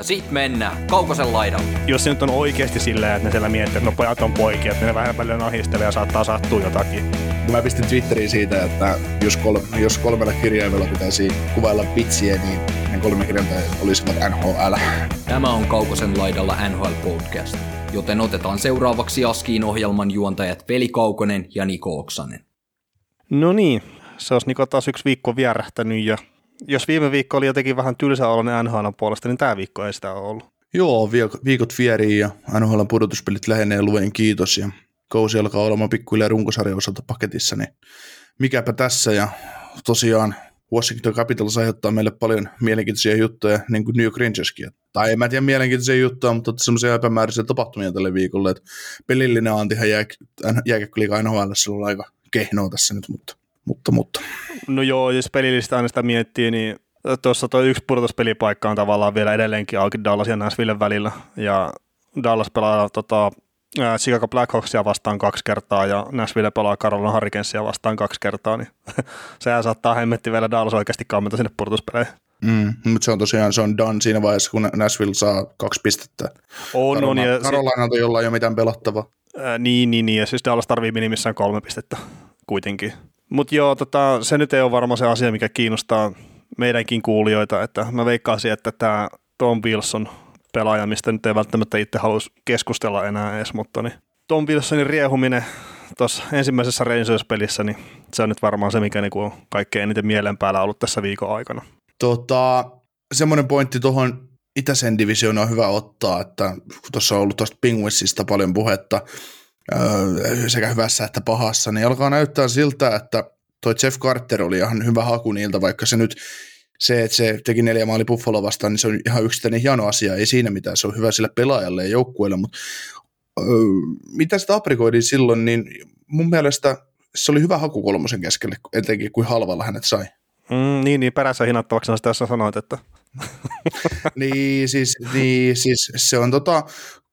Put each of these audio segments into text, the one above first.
Ja sit mennään Kaukosen laidalle. Jos se nyt on oikeasti silleen, että ne siellä miettii, että no pojat on poikia, että ne vähän välillä ahistelee ja saattaa sattua jotakin. Mä pistin Twitteriin siitä, että jos, kol- jos kolmella kirjaimella pitäisi kuvailla pitsiä, niin ne kolme kirjainta olisivat NHL. Tämä on Kaukosen laidalla NHL Podcast, joten otetaan seuraavaksi Askiin ohjelman juontajat Veli Kaukonen ja Niko Oksanen. No niin, se olisi Niko taas yksi viikko vierähtänyt ja jos viime viikko oli jotenkin vähän tylsä oloinen NHL puolesta, niin tämä viikko ei sitä ole ollut. Joo, viikot vierii ja NHL pudotuspelit lähenee luen kiitos ja kausi alkaa olemaan pikkuhiljaa runkosarjan osalta paketissa, niin mikäpä tässä ja tosiaan Washington Capitals aiheuttaa meille paljon mielenkiintoisia juttuja, niin kuin New York Rangerskin. Tai en mä tiedä mielenkiintoisia juttuja, mutta semmoisia epämääräisiä tapahtumia tälle viikolle. Että pelillinen antihan jää, jääkäkköliiga NHL on aika kehnoa tässä nyt, mutta, mutta, mutta. No joo, jos pelillistä aina sitä miettii, niin tuossa tuo yksi pudotuspelipaikka on tavallaan vielä edelleenkin auki Dallas ja Nashville välillä. Ja Dallas pelaa tota, Chicago Blackhawksia vastaan kaksi kertaa ja Nashville pelaa Carolina Hurricanesia vastaan kaksi kertaa, niin sehän saattaa hemmetti vielä Dallas oikeasti kammenta sinne purtuspeleihin. Mm, mutta se on tosiaan se on done siinä vaiheessa, kun Nashville saa kaksi pistettä. On, Karolina, on. Ja Carolinalta, jolla ei ole mitään pelattavaa. Ää, niin, niin, niin, ja siis Dallas tarvii minimissään kolme pistettä kuitenkin. Mutta joo, tota, se nyt ei ole varmaan se asia, mikä kiinnostaa meidänkin kuulijoita, että mä veikkaisin, että tämä Tom Wilson pelaaja, mistä nyt ei välttämättä itse halus keskustella enää edes, mutta niin Tom Wilsonin riehuminen tuossa ensimmäisessä Rangers-pelissä, niin se on nyt varmaan se, mikä niinku on kaikkein eniten mielen päällä ollut tässä viikon aikana. Tota, semmoinen pointti tuohon itäisen divisioon on hyvä ottaa, että tuossa on ollut tuosta Penguinsista paljon puhetta, sekä hyvässä että pahassa, niin alkaa näyttää siltä, että toi Jeff Carter oli ihan hyvä haku niiltä, vaikka se nyt se, että se teki neljä maali Buffalo vastaan, niin se on ihan yksittäinen hieno asia, ei siinä mitään, se on hyvä sille pelaajalle ja joukkueelle, mutta öö, mitä sitä aprikoitiin silloin, niin mun mielestä se oli hyvä haku kolmosen keskelle, etenkin kuin halvalla hänet sai. Mm, niin, niin perässä hinattavaksi tässä sanoit, että... niin, siis, niin, siis se on tota,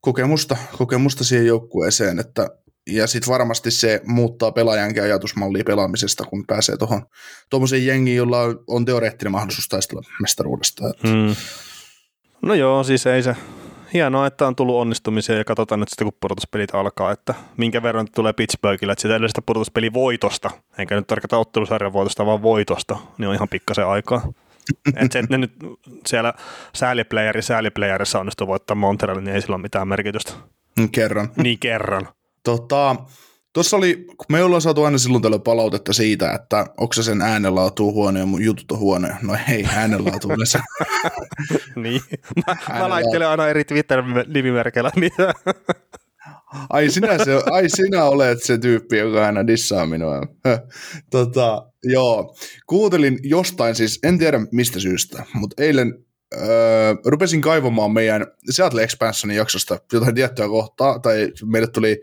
kokemusta, kokemusta siihen joukkueeseen, että ja sitten varmasti se muuttaa pelaajankin ajatusmallia pelaamisesta, kun pääsee tuohon tuommoiseen jengiin, jolla on teoreettinen mahdollisuus taistella mestaruudesta. Hmm. No joo, siis ei se, hienoa, että on tullut onnistumisia ja katsotaan nyt sitten, kun pudotuspelit alkaa, että minkä verran tulee Pittsburghille, että sitä edellisestä pudotuspelivoitosta, enkä nyt tarkoita ottelusarjan voitosta, vaan voitosta, niin on ihan pikkasen aikaa. että se, että ne nyt siellä sääliplayeri sääliplayerissa onnistuu voittaa Montrealin, niin ei sillä ole mitään merkitystä. Kerran. Niin kerran. Tota, Tuossa oli, kun me ollaan saatu aina silloin tällöin palautetta siitä, että onko se sen äänenlaatu huono ja mun jutut on huonoja. No ei, äänenlaatu yleensä. niin, mä, mä laittelen aina eri Twitter-nimimerkeillä niitä. Ai, sinä se, ai sinä olet se tyyppi, joka aina dissaa minua. tota, joo, kuuntelin jostain siis, en tiedä mistä syystä, mutta eilen öö, rupesin kaivamaan meidän Seattle Expansionin jaksosta jotain tiettyä kohtaa, tai meille tuli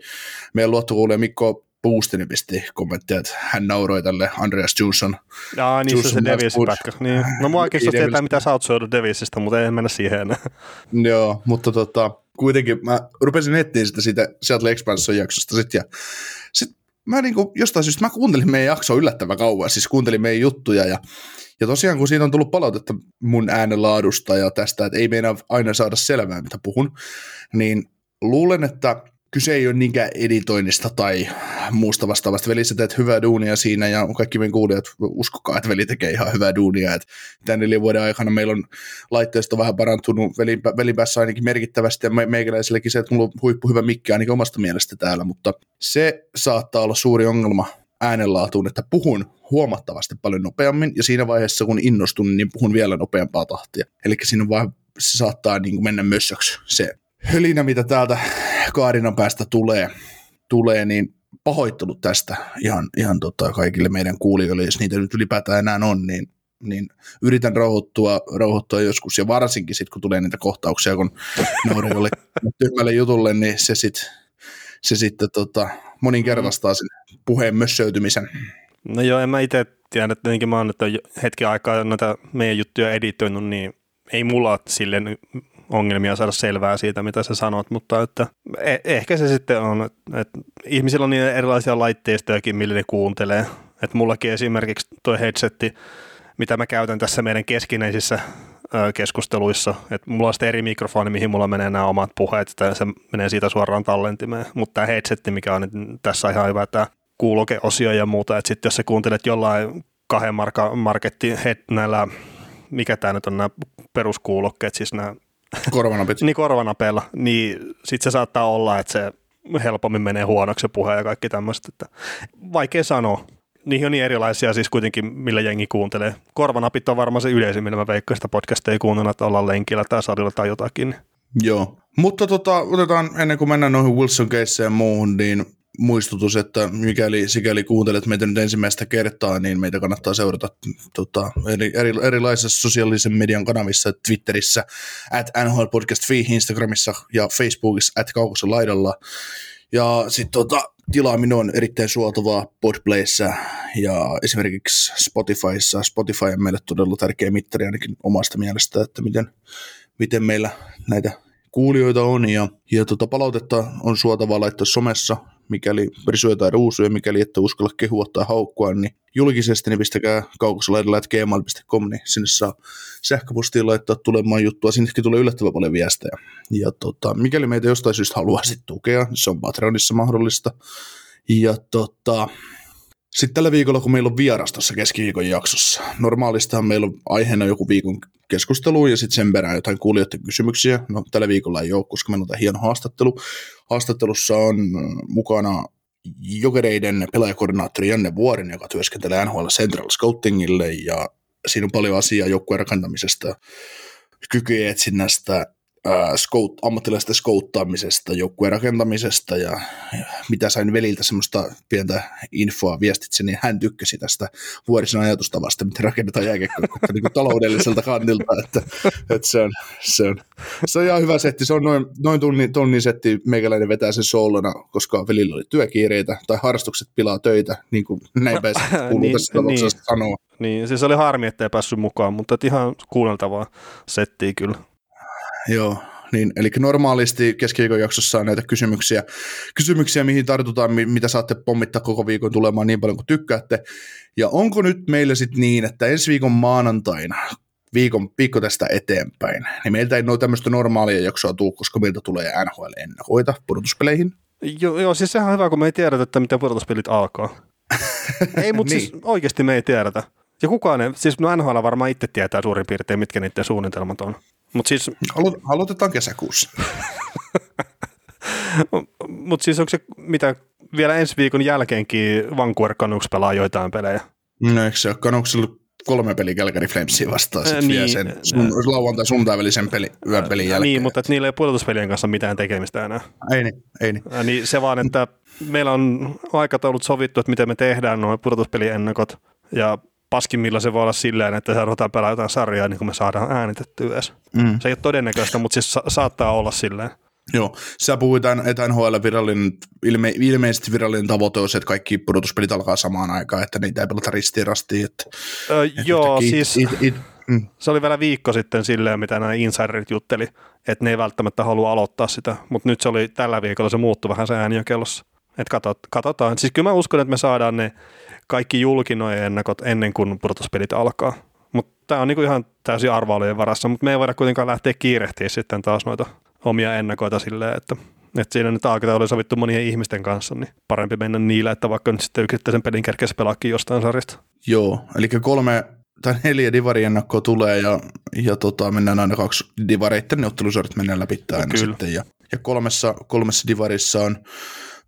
meidän luottokuulija Mikko Puustini pisti kommenttia, että hän nauroi tälle Andreas Johnson. Jaa, niin se se Davis-pätkä. Niin. No mua kiinnostaa tietää, mitä sä oot syönyt Davisista, mutta ei mennä siihen enää. Joo, mutta tota, kuitenkin mä rupesin etsiä sitä siitä Seattle Expansion jaksosta sit, ja sit mä niinku, jostain syystä mä kuuntelin meidän jaksoa yllättävän kauan, siis kuuntelin meidän juttuja ja ja tosiaan, kun siinä on tullut palautetta mun äänenlaadusta ja tästä, että ei meinaa aina saada selvää, mitä puhun, niin luulen, että kyse ei ole niinkään editoinnista tai muusta vastaavasta. Veli, sä teet hyvää duunia siinä ja kaikki meidän kuulijat uskokaa, että veli tekee ihan hyvää duunia. Että tämän neljän vuoden aikana meillä on laitteisto vähän parantunut velin, velin päässä ainakin merkittävästi ja me, meikäläisellekin se, että mulla on huippu hyvä mikki ainakin omasta mielestä täällä, mutta se saattaa olla suuri ongelma äänenlaatuun, että puhun huomattavasti paljon nopeammin, ja siinä vaiheessa, kun innostun, niin puhun vielä nopeampaa tahtia. Eli siinä vaan se saattaa niin kuin mennä mössöksi se hölinä, mitä täältä kaarinan päästä tulee, tulee niin pahoittelut tästä ihan, ihan tota kaikille meidän kuulijoille, jos niitä nyt ylipäätään enää on, niin, niin yritän rauhoittua, rauhoittua joskus, ja varsinkin sitten, kun tulee niitä kohtauksia, kun nauri jolle tyhmälle jutulle, niin se sitten se sitten tota, moninkertaistaa sen puheen mössöytymisen. No joo, en mä itse tiedä, että tietenkin mä oon nyt hetki aikaa noita meidän juttuja editoinut, niin ei mulla silleen ongelmia saada selvää siitä, mitä sä sanot, mutta että e- ehkä se sitten on, että, ihmisillä on niin erilaisia laitteistojakin, millä ne kuuntelee. Että mullakin esimerkiksi tuo headsetti, mitä mä käytän tässä meidän keskinäisissä keskusteluissa, että mulla on sitten eri mikrofoni, mihin mulla menee nämä omat puheet, että se menee siitä suoraan tallentimeen, mutta tämä headsetti, mikä on nyt tässä ihan hyvä, tämä kuulokeosio ja muuta, että sitten jos sä kuuntelet jollain kahden marka, marketti näillä, mikä tämä nyt on, nämä peruskuulokkeet, siis nämä Korvanapit. niin korvanapeilla, niin sitten se saattaa olla, että se helpommin menee huonoksi se puhe ja kaikki tämmöistä. Että vaikea sanoa. Niihin on niin erilaisia siis kuitenkin, millä jengi kuuntelee. Korvanapit on varmaan se yleisin, millä mä veikkaan sitä podcastia ei kuunnella, että ollaan lenkillä tai salilla tai jotakin. Joo, mutta tota, otetaan ennen kuin mennään noihin Wilson keisseen ja muuhun, niin muistutus, että mikäli sikäli kuuntelet meitä nyt ensimmäistä kertaa, niin meitä kannattaa seurata tota, eri, eri, erilaisissa sosiaalisen median kanavissa, Twitterissä, at NHL Podcast Instagramissa ja Facebookissa, at Kaukossa laidalla. Ja sitten tota, tilaaminen on erittäin suotavaa Podplayssä ja esimerkiksi Spotifyssa. Spotify on meille todella tärkeä mittari ainakin omasta mielestä, että miten, miten meillä näitä kuulijoita on ja, ja tota, palautetta on suotavaa laittaa somessa mikäli risuja tai ruusuja, mikäli ette uskalla kehua tai haukkua, niin julkisesti niin pistäkää kaukosalaidalla gmail.com, niin sinne saa sähköpostiin laittaa tulemaan juttua. Sinnekin tulee yllättävän paljon viestejä. Ja tota, mikäli meitä jostain syystä haluaisit tukea, niin se on Patreonissa mahdollista. Ja tota, sitten tällä viikolla, kun meillä on vieras tuossa keskiviikon jaksossa, normaalistahan meillä on aiheena joku viikon keskustelu ja sitten sen perään jotain kuulijoiden kysymyksiä. No tällä viikolla ei ole, koska meillä on hieno haastattelu. Haastattelussa on mukana Jokereiden pelaajakoordinaattori Janne Vuorin, joka työskentelee NHL Central Scoutingille ja siinä on paljon asiaa joukkueen rakentamisesta, kykyjen etsinnästä, scout, ammattilaisten skouttaamisesta, joukkueen rakentamisesta ja, ja mitä sain veliltä semmoista pientä infoa viestitse, niin hän tykkäsi tästä vuorisen ajatustavasta, miten rakennetaan jääkiekkoa niin taloudelliselta kantilta, että, että se, on, se, on, se on ihan hyvä setti, se on noin, noin tunnin, tunnin setti, meikäläinen vetää sen soolona, koska velillä oli työkiireitä tai harrastukset pilaa töitä, niin kuin näin päin kuuluu niin, tässä niin, sanoa. Niin, siis oli harmi, ettei päässyt mukaan, mutta ihan kuunneltavaa settiä kyllä. Joo, niin, eli normaalisti keskiviikon jaksossa on näitä kysymyksiä, kysymyksiä, mihin tartutaan, mitä saatte pommittaa koko viikon tulemaan niin paljon kuin tykkäätte. Ja onko nyt meillä sitten niin, että ensi viikon maanantaina, viikon, viikko tästä eteenpäin, niin meiltä ei ole tämmöistä normaalia jaksoa tuu, koska meiltä tulee NHL-ennakoita pudotuspeleihin. Joo, joo, siis sehän on hyvä, kun me ei tiedetä, että miten pudotuspelit alkaa. ei, mutta siis niin. siis oikeasti me ei tiedetä. Ja kukaan ei, siis no NHL varmaan itse tietää suurin piirtein, mitkä niiden suunnitelmat on. Mut siis, Alo- aloitetaan kesäkuussa. Mutta siis onko se mitä vielä ensi viikon jälkeenkin Vancouver Canucks pelaa joitain pelejä? No eikö se ole Canucksilla kolme peli Calgary Flamesia vastaan sitten niin, sen sun, lauantai sunnuntai välisen peli, yön pelin jälkeen. Niin, mutta että niillä ei pudotuspelien kanssa mitään tekemistä enää. Ei niin, ei niin. niin se vaan, että meillä on aikataulut sovittu, että miten me tehdään nuo pudotuspeliennakot ja paskimmilla se voi olla silleen, että se ruvetaan pelaa jotain sarjaa, niin kuin me saadaan äänitettyä edes. Mm. Se ei ole todennäköistä, mutta siis sa- saattaa olla silleen. Joo, sä puhuit, että NHL virallinen, ilme, ilmeisesti virallinen tavoite on se, että kaikki pudotuspelit alkaa samaan aikaan, että niitä ei pelata ristiin rastiin. Että, öö, että joo, it, siis it, it, mm. se oli vielä viikko sitten silleen, mitä nämä insiderit jutteli, että ne ei välttämättä halua aloittaa sitä, mutta nyt se oli tällä viikolla, se muuttui vähän se ääni jo kellossa. Että katsotaan. Siis kyllä mä uskon, että me saadaan ne kaikki julkinojen ennakot ennen kuin pudotuspelit alkaa. Mutta tämä on niinku ihan täysin arvailujen varassa, mutta me ei voida kuitenkaan lähteä kiirehtiä sitten taas noita omia ennakoita silleen, että, että siinä nyt aikataulu oli sovittu monien ihmisten kanssa, niin parempi mennä niillä, että vaikka nyt sitten yksittäisen pelin kerkeisi pelaakin jostain sarjasta. Joo, eli kolme tai neljä divariennakkoa tulee ja, ja tota, mennään aina kaksi divareitten neuvottelusarjat mennään läpi aina sitten. Ja, ja kolmessa, kolmessa divarissa on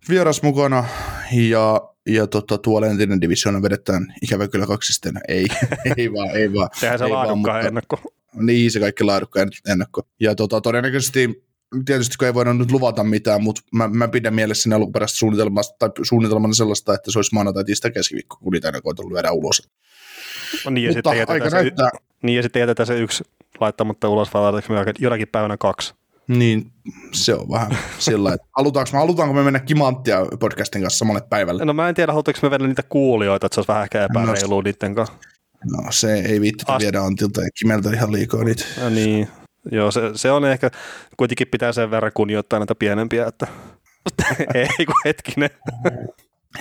vieras mukana ja ja tota, tuolla entinen divisioona vedetään ikävä kyllä kaksisten. Ei, ei vaan, ei vaan. Sehän se laadukkaan ennakko. Niin, se kaikki laadukkaan ennakko. Ja tota, todennäköisesti tietysti kun ei voida nyt luvata mitään, mutta mä, mä pidän mielessä alkuperäistä suunnitelmasta tai suunnitelmana sellaista, että se olisi maanantai, tiistai, keskiviikko, kun niitä ennakoita lyödään ulos. No niin, ja sitten aika se, Niin, ja sitten jätetään se yksi laittamatta ulos, vaan jonakin päivänä kaksi. Niin se on vähän sillä että halutaanko, me, halutaanko me mennä kimanttia podcastin kanssa samalle päivälle? No mä en tiedä, halutaanko me vedä niitä kuulijoita, että se olisi vähän ehkä epäreilua niiden kanssa. No se ei viittitä Ast- viedä Antilta ja Kimeltä ihan liikaa niitä. No niin, joo se, se on ehkä, kuitenkin pitää sen verran kunnioittaa näitä pienempiä, että ei kun hetkinen.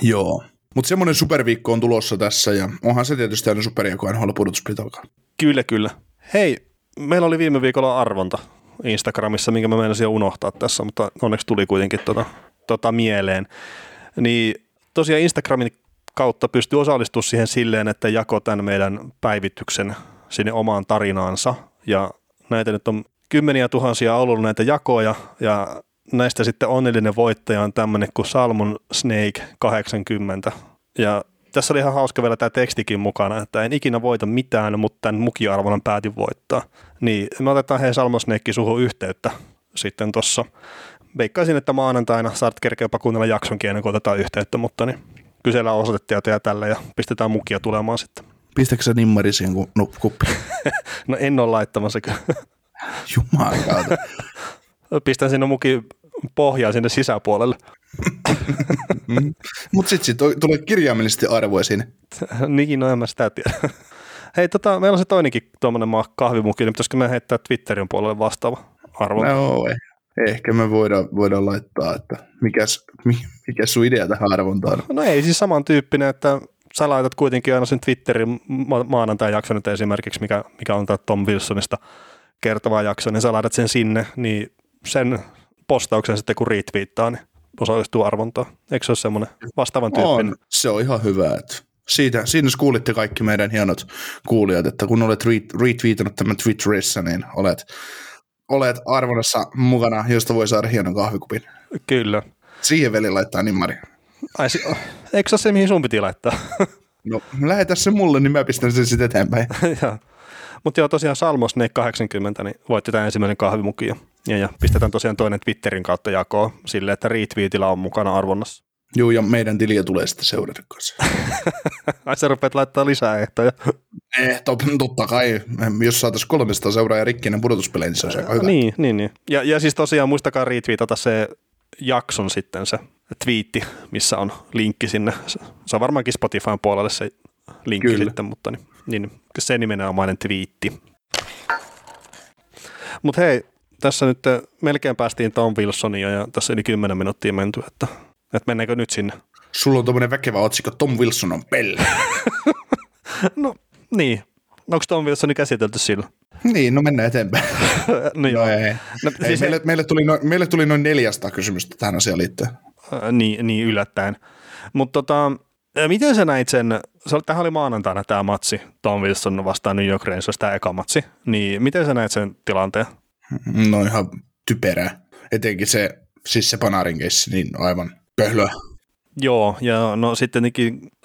joo, mutta semmoinen superviikko on tulossa tässä ja onhan se tietysti aina superia, kun NHL pudotusplit alkaa. Kyllä, kyllä. Hei, meillä oli viime viikolla arvonta Instagramissa, minkä mä meinasin jo unohtaa tässä, mutta onneksi tuli kuitenkin tota, tota mieleen. Niin tosiaan Instagramin kautta pystyy osallistumaan siihen silleen, että jako tämän meidän päivityksen sinne omaan tarinaansa. Ja näitä nyt on kymmeniä tuhansia ollut näitä jakoja ja näistä sitten onnellinen voittaja on tämmöinen kuin Salmon Snake 80. Ja tässä oli ihan hauska vielä tämä tekstikin mukana, että en ikinä voita mitään, mutta tämän mukiarvonan päätin voittaa. Niin me otetaan hei Salmon Snake suhun yhteyttä sitten tuossa. Veikkaisin, että maanantaina saat kerkeä jopa kuunnella jaksonkin ennen kuin otetaan yhteyttä, mutta niin kysellään osoitetietoja tällä ja pistetään mukia tulemaan sitten. Pistäkö sä nimmari siihen no, kuppiin? no en ole laittamassa kyllä. Jumalauta. Pistän sinne muki pohjaa sinne sisäpuolelle. Mutta sitten sit tulee kirjaimellisesti arvoja sinne. niin, no en mä sitä tiedä. Hei, tota, meillä on se toinenkin tuommoinen kahvimuki, niin pitäisikö me heittää Twitterin puolelle vastaava arvo? No, ehkä me voidaan, voidaan laittaa, että mikäs, mikä sun idea tähän arvontaan? No ei siis samantyyppinen, että sä laitat kuitenkin aina sen Twitterin ma- maanantai jakso nyt esimerkiksi, mikä, mikä on tämä Tom Wilsonista kertova jakso, niin sä laitat sen sinne, niin sen postauksen sitten kun retweettaa, niin osallistuu arvontaan. Eikö se ole semmoinen vastaavan tyyppinen? On, se on ihan hyvä. Että siitä, siinä kuulitte kaikki meidän hienot kuulijat, että kun olet retweetannut tämän Twitterissä, niin olet, olet arvonnassa mukana, josta voi saada hienon kahvikupin. Kyllä. Siihen veli laittaa nimmari. Ai, eikö se ole se, mihin sun piti laittaa? no, lähetä se mulle, niin mä pistän sen sitten eteenpäin. Mutta joo, tosiaan Salmos 80, niin voitti tämä ensimmäinen kahvimuki. Ja, ja pistetään tosiaan toinen Twitterin kautta jakoon sille, että retweetillä on mukana arvonnassa. Joo, ja meidän tiliä tulee sitten seurata kanssa. Ai sä rupeat laittaa lisää ehtoja. Ehto, totta kai. Jos saataisiin 300 seuraajaa rikkinen pudotuspelejä, niin se olisi aika hyvä. Niin, niin, niin. Ja, ja siis tosiaan muistakaa retweetata se jakson sitten se twiitti, missä on linkki sinne. Se on varmaankin Spotifyn puolelle se linkki Kyllä. sitten, mutta niin, niin, se nimenomainen twiitti. Mutta hei, tässä nyt melkein päästiin Tom Wilsonia ja tässä yli 10 minuuttia menty, että, että mennäänkö nyt sinne? Sulla on tuommoinen väkevä otsikko, Tom Wilson on pelle. no niin, onko Tom Wilsoni käsitelty sillä? Niin, no mennään eteenpäin. no, joo. No ei. No, ei siis meille, meille, tuli noin, meille tuli noin 400 kysymystä tähän asiaan liittyen. Äh, niin, niin yllättäen. Mutta tota, miten sä näit sen, tähän oli maanantaina tämä matsi, Tom Wilson vastaan New York Rangers, tämä eka matsi, niin miten sä näit sen tilanteen? No ihan typerää. Etenkin se, siis se Panarin keissi, niin aivan pöhlöä. Joo, ja no sitten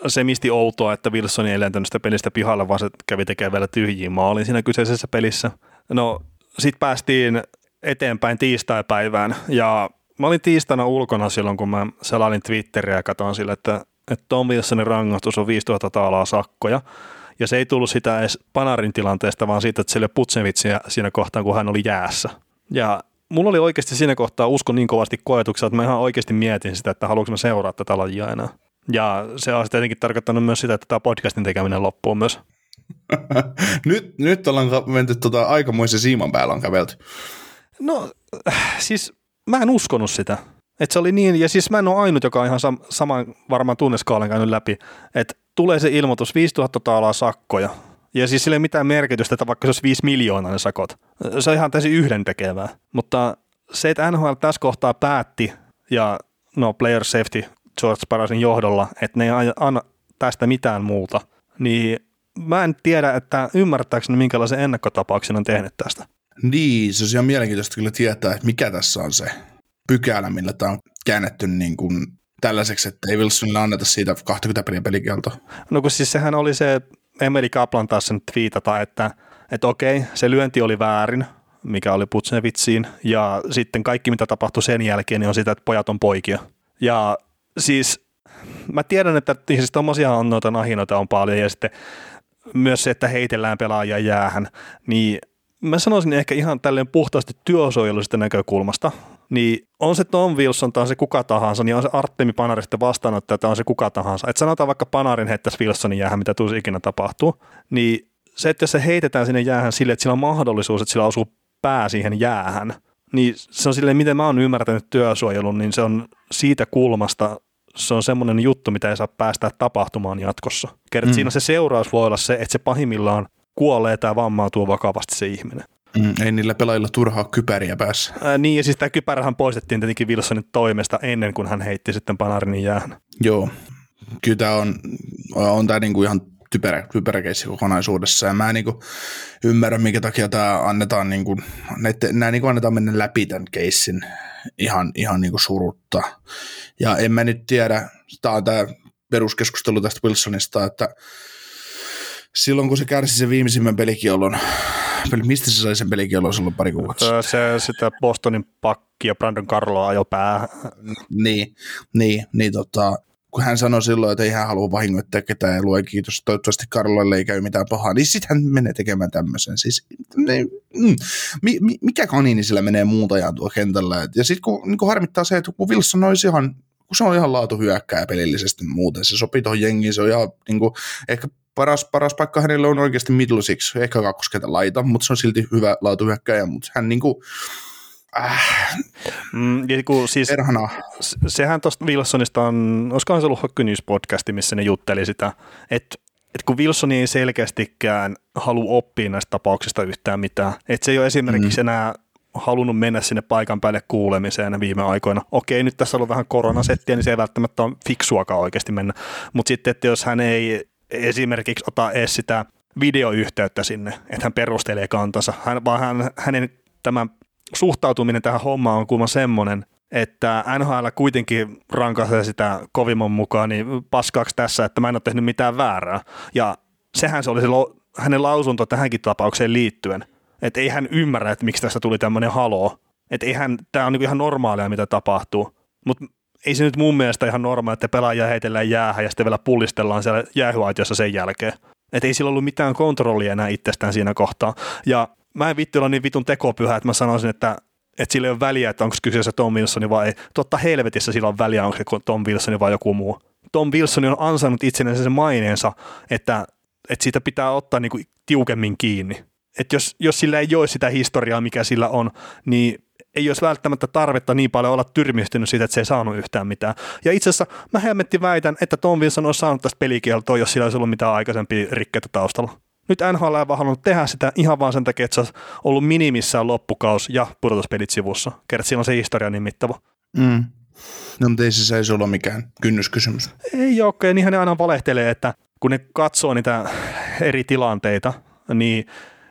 se misti outoa, että Wilson ei lentänyt sitä pelistä pihalle, vaan se kävi tekemään vielä tyhjiin maalin siinä kyseisessä pelissä. No, sitten päästiin eteenpäin tiistaipäivään, ja mä olin tiistaina ulkona silloin, kun mä selailin Twitteriä ja katsoin sille, että, että Tom Wilsonin rangaistus on 5000 taalaa sakkoja, ja se ei tullut sitä edes Panarin tilanteesta, vaan siitä, että oli Putsevitsiä siinä kohtaa, kun hän oli jäässä. Ja mulla oli oikeasti siinä kohtaa usko niin kovasti koetuksia, että mä ihan oikeasti mietin sitä, että haluanko mä seuraa tätä lajia enää. Ja se on tietenkin tarkoittanut myös sitä, että tämä podcastin tekeminen loppuu myös. nyt, nyt ollaan menty tota, aikamoisen siiman päällä on kävelty. No siis mä en uskonut sitä. Että se oli niin, ja siis mä en ole ainut, joka on ihan sam- saman varmaan tunneskaalan käynyt läpi, että tulee se ilmoitus 5000 taalaa sakkoja, ja siis sillä ei mitään merkitystä, että vaikka se olisi 5 miljoonaa ne sakot. Se on ihan täysin yhden tekevää. Mutta se, että NHL tässä kohtaa päätti, ja no player safety George Parasin johdolla, että ne ei anna tästä mitään muuta, niin mä en tiedä, että ymmärtääkö ne minkälaisen ennakkotapauksen on tehnyt tästä. Niin, se on ihan mielenkiintoista kyllä tietää, että mikä tässä on se pykälä, millä tämä on käännetty niin kuin tällaiseksi, että ei Wilsonille anneta siitä 20 pelin pelikielto. No kun siis sehän oli se, Emeli Kaplan taas sen twiitata, että, että okei, se lyönti oli väärin, mikä oli Putsnevitsiin, ja sitten kaikki mitä tapahtui sen jälkeen, niin on sitä, että pojat on poikia. Ja siis mä tiedän, että siis tommosia on noita nahinoita on paljon, ja sitten myös se, että heitellään pelaajia jäähän, niin mä sanoisin ehkä ihan tälleen puhtaasti työsuojelullisesta näkökulmasta, niin on se Tom Wilson tai on se kuka tahansa, niin on se Artemi Panari sitten vastaanottaja tai on se kuka tahansa. Että sanotaan vaikka Panarin heittäisi Wilsonin jäähän, mitä tuossa ikinä tapahtuu, niin se, että jos se heitetään sinne jäähän sille, että sillä on mahdollisuus, että sillä osuu pää siihen jäähän, niin se on silleen, miten mä oon ymmärtänyt työsuojelun, niin se on siitä kulmasta se on semmoinen juttu, mitä ei saa päästä tapahtumaan jatkossa. Kerrot, mm. siinä se seuraus voi olla se, että se pahimmillaan kuolee tai vammautuu vakavasti se ihminen. Mm, ei niillä pelaajilla turhaa kypäriä päässä. Ää, niin, ja siis tämä kypärähän poistettiin tietenkin Wilsonin toimesta ennen kuin hän heitti sitten Panarinin jäähän. Joo, kyllä tämä on, on tämä niinku ihan typerä, typerä keissi kokonaisuudessa, ja mä en niinku ymmärrä, minkä takia tämä annetaan, niinku, nämä niinku annetaan mennä läpi tämän keissin ihan, ihan niinku surutta. Ja en mä nyt tiedä, tämä on tämä peruskeskustelu tästä Wilsonista, että silloin kun se kärsi sen viimeisimmän pelikielon, mistä se sai sen pelikielon silloin pari kuukautta? Se, sitä Bostonin pakki ja Brandon Carlo ajo päähän. Niin, niin, niin tota, kun hän sanoi silloin, että ei hän halua vahingoittaa ketään ja lue kiitos, toivottavasti Karlolle ei käy mitään pahaa, niin sitten hän menee tekemään tämmöisen. Siis, ne, mm, mi, mi, mikä kaniini sillä menee muuta ja tuo kentällä. ja sitten kun, niin kun harmittaa se, että kun Wilson olisi ihan kun se on ihan laatu hyökkää pelillisesti muuten. Se sopii tuohon jengiin, se on ihan niin kuin, ehkä paras, paras paikka hänelle on oikeasti middle six, ehkä kakkoskentä laita, mutta se on silti hyvä laatu hyökkäjä, mutta hän niin kuin, Äh, mm, kun siis, perhana. Sehän tuosta Wilsonista on, olisikohan se ollut podcasti, missä ne jutteli sitä, että et kun Wilson ei selkeästikään halua oppia näistä tapauksista yhtään mitään, että se ei ole esimerkiksi mm. enää halunnut mennä sinne paikan päälle kuulemiseen viime aikoina. Okei, nyt tässä on ollut vähän koronasettiä, niin se ei välttämättä ole fiksuakaan oikeasti mennä. Mutta sitten, että jos hän ei esimerkiksi ota edes sitä videoyhteyttä sinne, että hän perustelee kantansa, hän, vaan hän, hänen tämä suhtautuminen tähän hommaan on kuulemma semmoinen, että NHL kuitenkin rankaisee sitä kovimman mukaan niin paskaksi tässä, että mä en ole tehnyt mitään väärää. Ja sehän se oli se lo, hänen lausunto tähänkin tapaukseen liittyen, että ei hän ymmärrä, että miksi tässä tuli tämmöinen haloo. Että eihän, tämä on niin ihan normaalia, mitä tapahtuu. Mutta ei se nyt mun mielestä ihan normaalia, että pelaajia heitellään jäähän ja sitten vielä pullistellaan siellä jäähyaitiossa sen jälkeen. Että ei sillä ollut mitään kontrollia enää itsestään siinä kohtaa. Ja mä en vittu olla niin vitun tekopyhä, että mä sanoisin, että, että sillä ei ole väliä, että onko kyseessä Tom Wilsoni vai ei. Totta helvetissä sillä on väliä, onko se Tom Wilsoni vai joku muu. Tom Wilson on ansainnut itselleen sen maineensa, että, että siitä pitää ottaa niin kuin tiukemmin kiinni. Että jos, jos sillä ei ole sitä historiaa, mikä sillä on, niin ei olisi välttämättä tarvetta niin paljon olla tyrmistynyt siitä, että se ei saanut yhtään mitään. Ja itse asiassa mä hemmetti väitän, että Tom Wilson on saanut tästä pelikieltoa, jos sillä olisi ollut mitään aikaisempia rikkeitä taustalla. Nyt NHL ei vaan halunnut tehdä sitä ihan vaan sen takia, että se olisi ollut minimissään loppukaus ja pudotuspelit sivussa. Kerrot, siinä on se historia niin mittava. Mm. No, mutta ei se saisi olla mikään kynnyskysymys. Ei ole, ja niinhän ne aina valehtelee, että kun ne katsoo niitä eri tilanteita, niin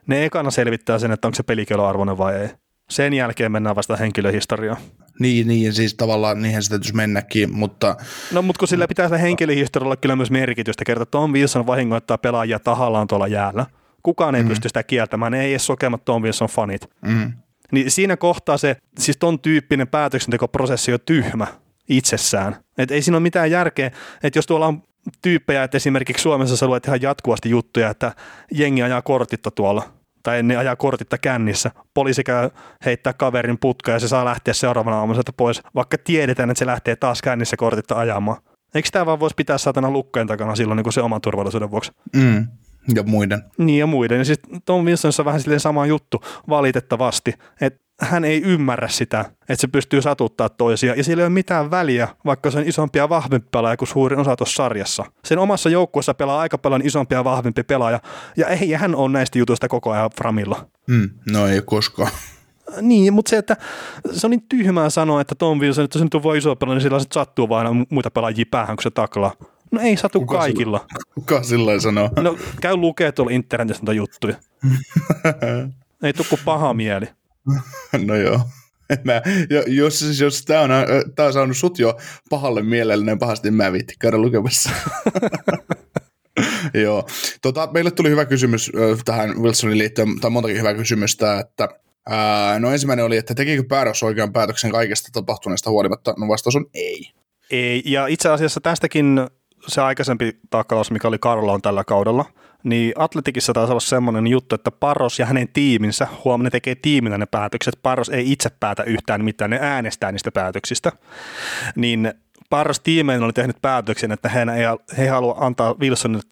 ne ekana selvittää sen, että onko se pelikelloarvoinen vai ei. Sen jälkeen mennään vasta henkilöhistoriaan. Niin, niin, siis tavallaan niihin se täytyisi mennäkin, mutta... No, mutta kun sillä pitää sillä henkilöhistorialla kyllä myös merkitystä. Kertaa, että Tom Wilson vahingoittaa pelaajia tahallaan tuolla jäällä. Kukaan ei mm. pysty sitä kieltämään, ei edes sokemat Tom Wilson fanit. Mm. Niin siinä kohtaa se, siis ton tyyppinen päätöksentekoprosessi on tyhmä itsessään. Et ei siinä ole mitään järkeä, että jos tuolla on tyyppejä, että esimerkiksi Suomessa sä luet ihan jatkuvasti juttuja, että jengi ajaa kortitta tuolla, tai ne ajaa kortitta kännissä. Poliisi käy heittää kaverin putka ja se saa lähteä seuraavana aamuna pois, vaikka tiedetään, että se lähtee taas kännissä kortitta ajamaan. Eikö tämä vaan voisi pitää saatana lukkojen takana silloin niin kuin se oman turvallisuuden vuoksi? Mm. Ja muiden. Niin ja muiden. Ja siis Tom Wilsonissa on vähän silleen sama juttu valitettavasti, että hän ei ymmärrä sitä, että se pystyy satuttaa toisia, ja sillä ei ole mitään väliä, vaikka se on isompi ja vahvempi pelaaja kuin suurin osa tuossa sarjassa. Sen omassa joukkueessa pelaa aika paljon isompi ja vahvempi pelaaja, ja ei hän ole näistä jutuista koko ajan framilla. Mm, no ei koskaan. Niin, mutta se, että se on niin tyhmää sanoa, että Tom Wilson, että se nyt on voi iso pelaaja, niin sillä sattuu vain muita pelaajia päähän, kun se taklaa. No ei satu kuka kaikilla. Sillä, kuka sillä sanoo? No käy lukee tuolla internetissä noita juttuja. ei tule paha mieli. no joo. Mä, jos, jos tämä on, tää on saanut sut jo pahalle mielelle, niin pahasti mä viitti käydä lukemassa. Joo. Tota, meille tuli hyvä kysymys tähän Wilsonin liittyen, tai montakin hyvää kysymystä, että ää, no ensimmäinen oli, että tekikö päätös oikean päätöksen kaikesta tapahtuneesta huolimatta? No vastaus on ei. Ei, ja itse asiassa tästäkin se aikaisempi takkalaus, mikä oli Karloon tällä kaudella, niin Atletikissa taisi olla semmoinen juttu, että Paros ja hänen tiiminsä, huomenna tekee tiiminä ne päätökset, Paros ei itse päätä yhtään mitään, ne äänestää niistä päätöksistä, niin Paros tiimeen oli tehnyt päätöksen, että he ei, he halua antaa Wilsonille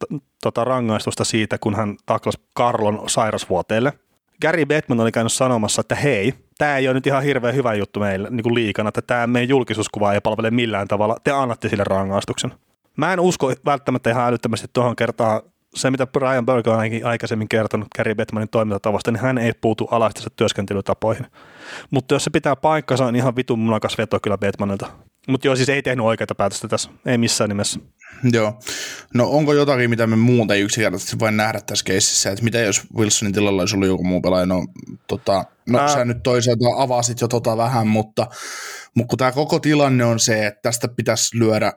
tota rangaistusta siitä, kun hän taklasi Karlon sairasvuoteelle. Gary Bettman oli käynyt sanomassa, että hei, tämä ei ole nyt ihan hirveän hyvä juttu meille niin kuin liikana, että tämä meidän julkisuuskuva ei palvele millään tavalla, te annatte sille rangaistuksen. Mä en usko välttämättä ihan älyttömästi tuohon kertaan se, mitä Brian Burke on aikaisemmin kertonut Gary Bettmanin toimintatavasta, niin hän ei puutu alaistensa työskentelytapoihin. Mutta jos se pitää paikkansa, on ihan vitun munakas veto kyllä Bettmanilta. Mutta joo, siis ei tehnyt oikeita päätöstä tässä, ei missään nimessä. Joo. No onko jotakin, mitä me muuta ei yksinkertaisesti voi nähdä tässä keississä, että mitä jos Wilsonin tilalla olisi ollut joku muu pelaaja? No, tota, no Ää... sä nyt toisaalta avasit jo tota vähän, mutta, mutta kun tämä koko tilanne on se, että tästä pitäisi lyödä,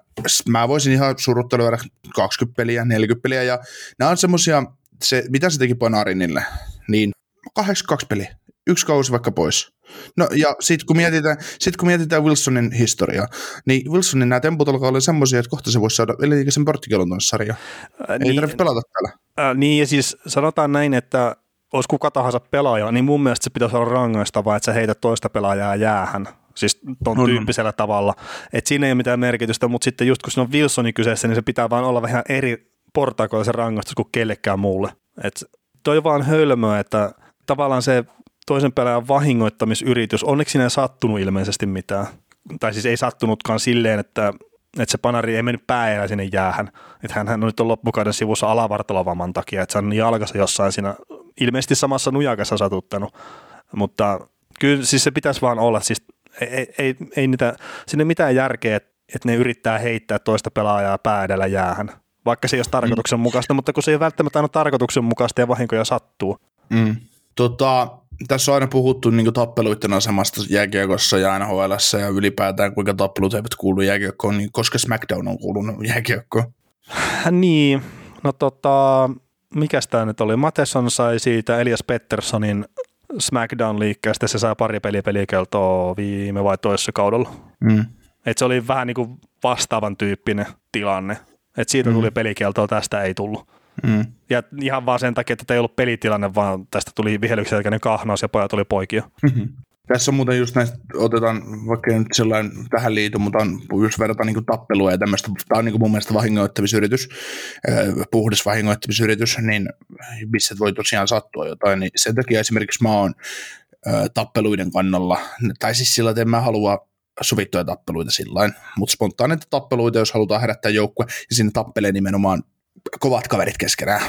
mä voisin ihan surutta lyödä 20 peliä, 40 peliä, ja nämä on semmoisia, se, mitä se teki Ponarinille, niin 82 peliä, yksi kausi vaikka pois. No ja sitten kun, mietitään, sit kun mietitään Wilsonin historiaa, niin Wilsonin nämä temput alkaa olla semmoisia, että kohta se voisi saada sen porttikelon tuonne sarjaan. Ei niin, tarvitse pelata täällä. Ää, niin ja siis sanotaan näin, että olisi kuka tahansa pelaaja, niin mun mielestä se pitäisi olla rangaistavaa, että sä heität toista pelaajaa jäähän. Siis ton on, tyyppisellä on. tavalla. Että siinä ei ole mitään merkitystä, mutta sitten just kun se on Wilsonin kyseessä, niin se pitää vaan olla vähän eri portaikoilla se rangaistus kuin kellekään muulle. Et toi vaan hölmöä, että tavallaan se toisen pelaajan vahingoittamisyritys, onneksi siinä ei sattunut ilmeisesti mitään. Tai siis ei sattunutkaan silleen, että, että se panari ei mennyt päällä sinne jäähän. Että hän, hän on nyt on loppukauden sivussa alavartalovamman takia, että se on jalkassa jossain siinä ilmeisesti samassa nujakassa satuttanut. Mutta kyllä siis se pitäisi vaan olla, siis ei, ei, ei, ei niitä, sinne mitään järkeä, että, että ne yrittää heittää toista pelaajaa päädellä jäähän. Vaikka se ei olisi tarkoituksenmukaista, mm. mutta kun se ei välttämättä aina tarkoituksenmukaista ja vahinkoja sattuu. Mm. Tota, tässä on aina puhuttu niin tappeluiden asemasta jääkiekossa ja NHL ja ylipäätään kuinka tappelut eivät kuulu jääkiekkoon, niin koska SmackDown on kuulunut jääkiekkoon? Niin, no tota, mikä tämä nyt oli? Mateson sai siitä Elias Petterssonin SmackDown-liikkeestä, se sai pari peliä pelikeltoa viime vai toisessa kaudella. Mm. Et se oli vähän niin kuin vastaavan tyyppinen tilanne. Et siitä mm. tuli pelikeltoa, tästä ei tullut. Mm. Ja ihan vaan sen takia, että ei ollut pelitilanne, vaan tästä tuli vihelyksen jälkeinen kahnaus ja pojat oli poikia. Mm-hmm. Tässä on muuten just näistä, otetaan vaikka nyt sellainen tähän liity, mutta on, just verrataan niin tappelua ja tämmöistä, tämä on niin mun mielestä vahingoittamisyritys, puhdas vahingoittamisyritys, niin missä voi tosiaan sattua jotain, niin sen takia esimerkiksi mä oon tappeluiden kannalla, tai siis sillä, että en mä halua sovittuja tappeluita sillä mutta spontaaneita tappeluita, jos halutaan herättää joukkue, ja sinne tappelee nimenomaan kovat kaverit keskenään,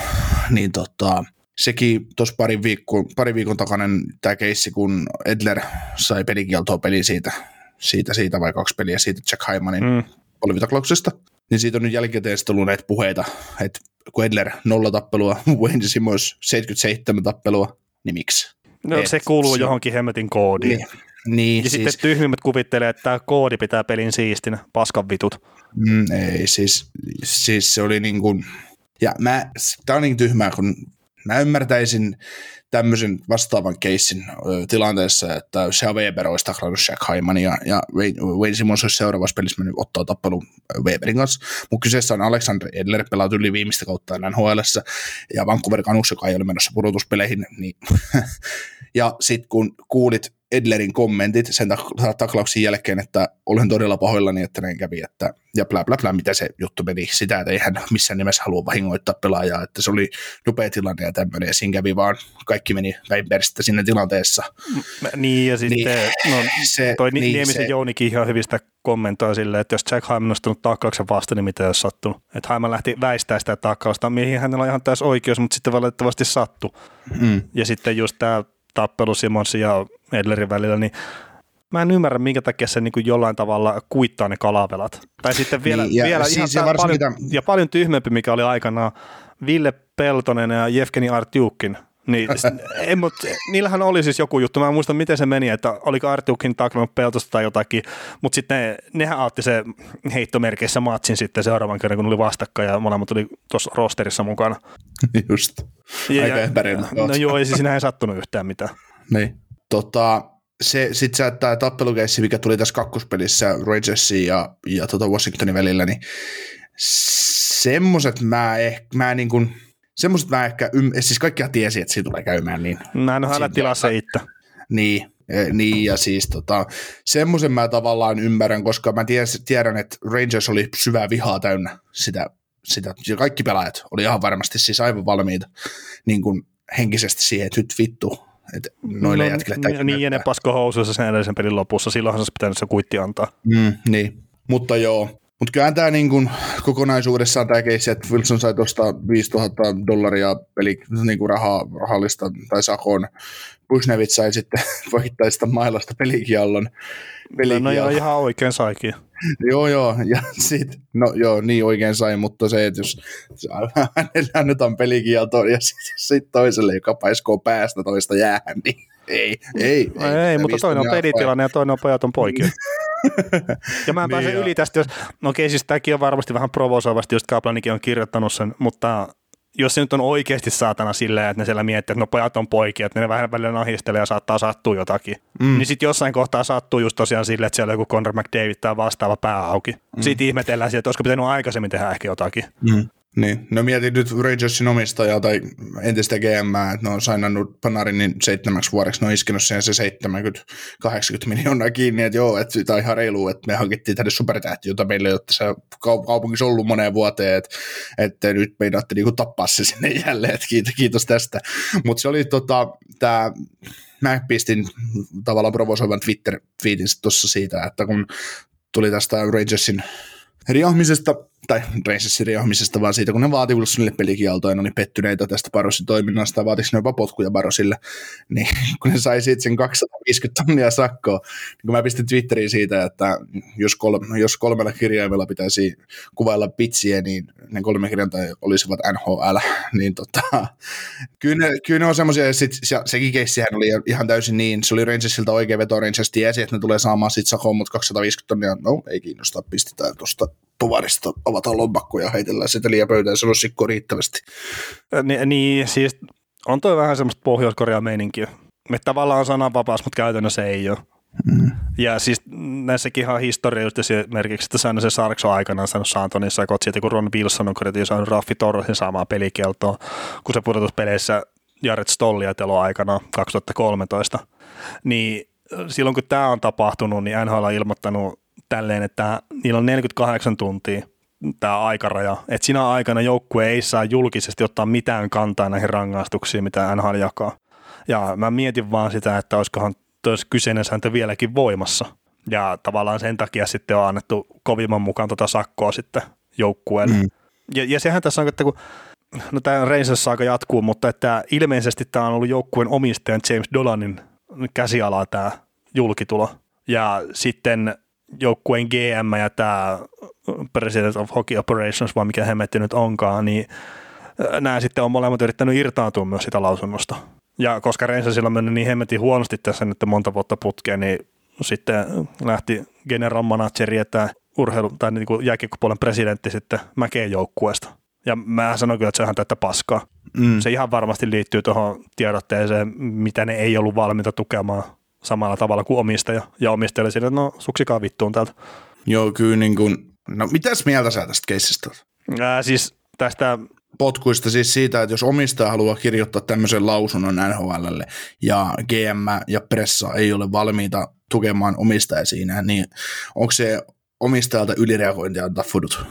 niin tota, sekin tuossa pari, viikko, pari viikon takainen tämä keissi, kun Edler sai pelikieltoa peli siitä, siitä, siitä vai kaksi peliä siitä Jack Hymanin mm. polvitaklauksesta, niin siitä on nyt jälkikäteen tullut näitä puheita, että kun Edler nolla tappelua, Wayne Simmons 77 tappelua, niin miksi? No Et, se kuuluu se, johonkin hemmetin koodiin. Niin, niin, ja siis, sitten tyhmimmät kuvittelee, että tämä koodi pitää pelin siistinä, paskan vitut. Mm, ei, siis, siis se oli niin kuin, ja mä, tää on niin tyhmää, kun mä ymmärtäisin tämmöisen vastaavan keissin tilanteessa, että se Weber olisi taklannut Shaq Haimania ja Wayne Simmons olisi seuraavassa pelissä mennyt ottaa tappelun Weberin kanssa. Mutta kyseessä on Alexander Edler, pelaat yli viimeistä kautta nhl ja Vancouver Canucks, joka ei ole menossa pudotuspeleihin. Niin ja sitten kun kuulit Edlerin kommentit sen taklauksen jälkeen, että olen todella pahoillani, että näin kävi, että, ja bla bla bla, mitä se juttu meni, sitä, että ei hän missään nimessä halua vahingoittaa pelaajaa, että se oli nopea tilanne ja tämmöinen, ja siinä kävi vaan, kaikki meni päin siinä tilanteessa. Niin, ja sitten, niin, no, se, toi niin, Niemisen se, Jounikin ihan hyvistä kommentoi silleen, että jos Jack Hyman on nostanut taklauksen vasta, niin mitä jos sattunut. Että Hyman lähti väistää sitä taklausta, mihin hänellä on ihan täys oikeus, mutta sitten valitettavasti sattui. Mm. Ja sitten just tämä tappelu Simonsin ja Edlerin välillä, niin mä en ymmärrä, minkä takia se niin kuin jollain tavalla kuittaa ne kalavelat. Tai sitten vielä, niin, ja vielä siis ihan paljon, mitä... ja paljon tyhmempi, mikä oli aikanaan Ville Peltonen ja Jevgeni Artjukin. Niin, en, mut, niillähän oli siis joku juttu, mä en muista miten se meni, että oliko Artjukin taklannut peltosta tai jotakin, mutta sitten ne, nehän otti se heittomerkeissä matsin sitten seuraavan kerran, kun oli vastakkain ja molemmat tuli tuossa rosterissa mukana. Just, aika ja, No joo, ei siis siinä ei sattunut yhtään mitään. Niin. Tota, se, sitten se, tämä tappelukeissi, mikä tuli tässä kakkospelissä Rangersin ja, ja tota Washingtonin välillä, niin semmoset mä ehkä, mä niin kuin, semmoset mä ehkä, ym, siis kaikkia tiesi, että siitä tulee käymään niin. Mä en ole Siinä tilassa itse. Niin, eh, niin ja siis tota, semmoisen mä tavallaan ymmärrän, koska mä tiedän, että Rangers oli syvää vihaa täynnä sitä, sitä kaikki pelaajat oli ihan varmasti siis aivan valmiita niin kuin henkisesti siihen, että nyt vittu, että noille no, jätkille Niin, ja ne pasko housuissa sen edellisen pelin lopussa, silloinhan se pitänyt se kuitti antaa. Mm, niin, mutta joo, mutta kyllähän tämä niin kuin kokonaisuudessaan tämä keissi, että Wilson sai tuosta 5000 dollaria eli niin kuin rahaa, rahallista tai sakon. Bushnevit sai sitten voittaista mailasta pelikiallon. No, no joo, ihan oikein saikin. joo, joo, ja sit, no joo, niin oikein sai, mutta se, että jos hänelle annetaan pelikielto ja sitten sit toiselle, joka paiskoo päästä toista jäähän, niin ei, ei. No ei, ei mutta toinen on pelitilanne ja toinen on pojaton poikia. ja mä en pääse niin yli tästä, jos, no okei, siis tämäkin on varmasti vähän provosoivasti, just Kaplanikin on kirjoittanut sen, mutta jos se nyt on oikeasti saatana silleen, että ne siellä miettii, että no pojat on poikia, että ne vähän välillä nahistelee ja saattaa sattua jotakin, mm. niin sitten jossain kohtaa sattuu just tosiaan silleen, että siellä on joku Conor McDavid tai vastaava pää auki. Mm. Sitten ihmetellään sieltä, että olisiko pitänyt aikaisemmin tehdä ehkä jotakin. Mm. Niin, no mietin nyt Rangersin omistajaa tai entistä GM, että ne on sainannut Panarinin seitsemäksi vuodeksi, ne on iskenut siihen se 70-80 miljoonaa kiinni, että joo, että tämä on ihan reilu, että me hankittiin tänne supertähti, jota meillä ei ole tässä kaupungissa ollut moneen vuoteen, että, että nyt meinaatte niinku tappaa se sinne jälleen, että kiitos, kiitos tästä. Mutta se oli tota, tämä mä pistin tavallaan provosoivan Twitter-feedin tuossa siitä, että kun tuli tästä Rangersin riahmisesta, tai Rangersin riahmisesta, vaan siitä, kun ne vaati Wilsonille pelikieltoa ne oli pettyneitä tästä Barrosin toiminnasta vaatiko ne jopa potkuja Barrosille, niin kun ne sai siitä sen 250 tonnia sakkoa, niin kun mä pistin Twitteriin siitä, että jos, kolme, jos kolmella kirjaimella pitäisi kuvailla pitsiä, niin ne kolme kirjainta olisivat NHL, niin tota, kyllä, ne, kyllä ne on semmoisia, ja sit, se, sekin keissihän oli ihan täysin niin, se oli Rangersilta oikein veto, Rangers tiesi, että ne tulee saamaan sit sakkoa, mutta 250 tonnia, no ei kiinnosta, pistetään tuosta tuvarista avataan lompakkoja ja heitellään liian pöytään, se on sikko riittävästi. Ni, niin, siis on toi vähän semmoista pohjois meininkiä. Me tavallaan on sananvapaus, mutta käytännössä ei ole. Mm. Ja siis näissäkin ihan historia just esimerkiksi, että Säännö se Sarkso aikanaan sanonut Santonissa, kun siitä, kun Ron Wilson on kritisoinut Raffi Torresin saamaan pelikieltoa, kun se pudotuspeleissä Jared Stollia telo aikana 2013, niin silloin kun tämä on tapahtunut, niin NHL on ilmoittanut tälleen, että niillä on 48 tuntia tämä aikaraja, että siinä aikana joukkue ei saa julkisesti ottaa mitään kantaa näihin rangaistuksiin, mitä NHL jakaa. Ja mä mietin vaan sitä, että olisikohan tuossa kyseinen sääntö vieläkin voimassa. Ja tavallaan sen takia sitten on annettu kovimman mukaan tota sakkoa sitten joukkueelle. Mm. Ja, ja sehän tässä on, että kun no tämä Rangers saaka jatkuu, mutta että ilmeisesti tämä on ollut joukkueen omistajan James Dolanin käsiala tämä julkitulo. Ja sitten joukkueen GM ja tämä President of Hockey Operations, vai mikä hemmetti nyt onkaan, niin nämä sitten on molemmat yrittänyt irtaantua myös sitä lausunnosta. Ja koska Rensasilla on mennyt niin hemmetin huonosti tässä nyt monta vuotta putkeen, niin sitten lähti general manageri, että urheilu, tai niin kuin jääkiekkopuolen presidentti sitten mäkeen joukkueesta. Ja mä sanoin kyllä, että se on tätä paskaa. Mm. Se ihan varmasti liittyy tuohon tiedotteeseen, mitä ne ei ollut valmiita tukemaan samalla tavalla kuin omistaja. Ja omistaja oli siinä, että no suksikaa vittuun täältä. Joo, kyllä niin kuin, no mitäs mieltä sä tästä keissistä Ää, siis tästä potkuista siis siitä, että jos omistaja haluaa kirjoittaa tämmöisen lausunnon NHLlle ja GM ja pressa ei ole valmiita tukemaan omistaja siinä, niin onko se omistajalta ylireagointia antaa fudut?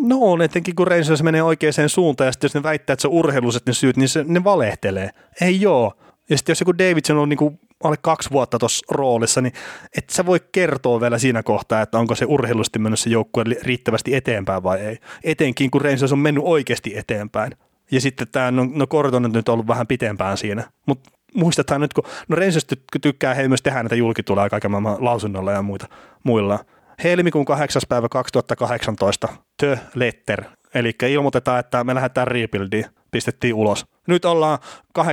No on, etenkin kun Rangers menee oikeaan suuntaan ja sitten jos ne väittää, että se on urheiluset ne syyt, niin se, ne valehtelee. Ei joo. Ja sitten jos joku Davidson on niinku alle kaksi vuotta tuossa roolissa, niin et sä voi kertoa vielä siinä kohtaa, että onko se urheilusti mennyt se joukkue riittävästi eteenpäin vai ei. Etenkin kun Rangers on mennyt oikeasti eteenpäin. Ja sitten tämä, no, no Korton on nyt ollut vähän pitempään siinä, mutta muistetaan nyt, kun no Rangers tykkää he myös tehdä näitä julkituloja kaiken maailman lausunnolla ja muita, muilla. Helmikuun 8. päivä 2018, The Letter, eli ilmoitetaan, että me lähdetään rebuildiin, pistettiin ulos. Nyt ollaan 8.5.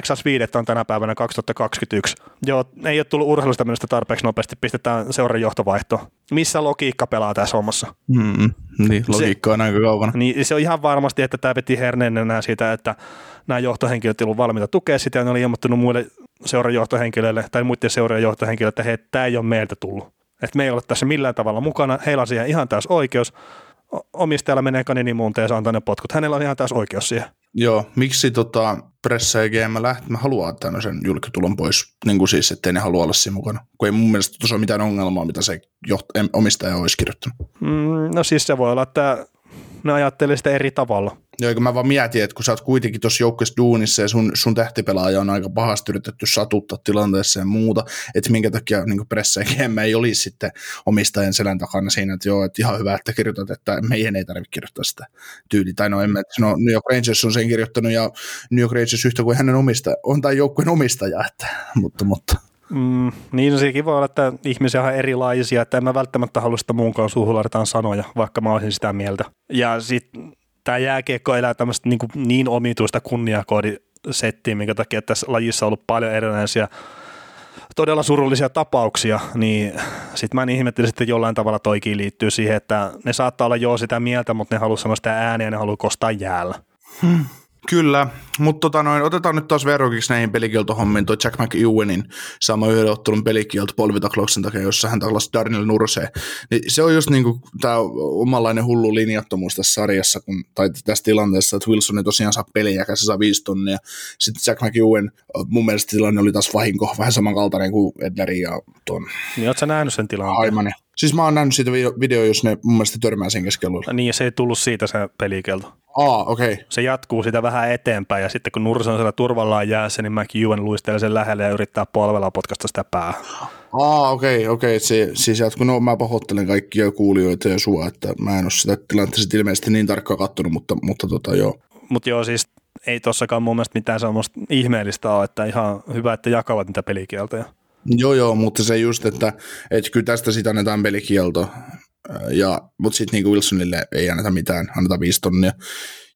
on tänä päivänä 2021. Joo, ei ole tullut urheilusta minusta tarpeeksi nopeasti, pistetään seuran johtovaihto. Missä logiikka pelaa tässä hommassa? Mm, niin, logiikka on aika kaukana. Niin, se on ihan varmasti, että tämä veti herneen enää siitä, että nämä johtohenkilöt ovat valmiita tukea sitä, ja ne oli ilmoittanut muille seuran johtohenkilöille tai muiden seuran johtohenkilöille, että hei, tämä ei ole meiltä tullut. Että me ei ole tässä millään tavalla mukana, heillä on siihen ihan täys oikeus, omistajalla menee kaninimuunteen ja saa antaa ne potkut. Hänellä on ihan taas oikeus siihen. Joo, miksi tota, pressa ja GM lähti, mä haluan tämmöisen julkitulon pois, niin kuin siis, ettei ne halua olla siinä mukana. Kun ei mun mielestä tuossa ole mitään ongelmaa, mitä se joht- omistaja olisi kirjoittanut. Mm, no siis se voi olla, että ne ajattelee sitä eri tavalla. Joo, mä vaan mietin, että kun sä oot kuitenkin tuossa joukkueessa duunissa ja sun, sun tähtipelaaja on aika pahasti yritetty satuttaa tilanteessa ja muuta, että minkä takia niin GM ei olisi sitten omistajan selän takana siinä, että joo, että ihan hyvä, että kirjoitat, että meidän ei tarvitse kirjoittaa sitä tyyliä. Tai no, en mä, no New York Rangers on sen kirjoittanut ja New York Rangers yhtä kuin hänen omistaja, on tai joukkueen omistaja, että, mutta, mutta Mm, niin sekin voi olla, että ihmisiä on erilaisia, että en mä välttämättä halua sitä muunkaan suuhun laitetaan sanoja, vaikka mä olisin sitä mieltä. Ja sitten tämä jääkiekko elää tämmöistä niin, niin omituista kunniakoodisettiä, minkä takia tässä lajissa on ollut paljon erilaisia todella surullisia tapauksia, niin sitten mä en ihmettelin, että jollain tavalla toikin liittyy siihen, että ne saattaa olla jo sitä mieltä, mutta ne haluaa sanoa sitä ääniä ja ne haluaa kostaa jäällä. Kyllä, mutta tota noin, otetaan nyt taas verrokiksi näihin pelikieltohommiin toi Jack McEwenin sama yhden ottelun pelikielto polvitaklauksen takia, jossa hän taklasi Darnell Nurseen. Niin se on just niinku tämä omanlainen hullu linjattomuus tässä sarjassa, kun, tai tässä tilanteessa, että Wilson ei tosiaan saa peliä, se saa viisi tonnia. Sitten Jack McEwen, mun mielestä tilanne oli taas vahinko, vähän samankaltainen kuin Edleri ja tuon Niin ootko sä nähnyt sen tilanteen? Aimanen. Siis mä oon nähnyt siitä video, jos ne mun mielestä törmää sen keskellä. Niin ja se ei tullut siitä se pelikelto. Aa, okei. Okay. Se jatkuu sitä vähän eteenpäin ja sitten kun Nurse on siellä turvallaan jäässä, niin McEwen luistelee sen lähelle ja yrittää polvella potkasta sitä päähän. Aa, okei, okay, okei. Okay. Se, siis jatkuu, no mä pahoittelen kaikkia kuulijoita ja sua, että mä en ole sitä tilannetta ilmeisesti niin tarkkaan kattonut, mutta, mutta tota joo. Mutta joo, siis ei tossakaan mun mielestä mitään semmoista ihmeellistä ole, että ihan hyvä, että jakavat niitä pelikieltoja. Joo, joo, mutta se just, että, että kyllä tästä sitten annetaan pelikielto, ja, mutta sitten niin Wilsonille ei anneta mitään, annetaan viisi tonnia.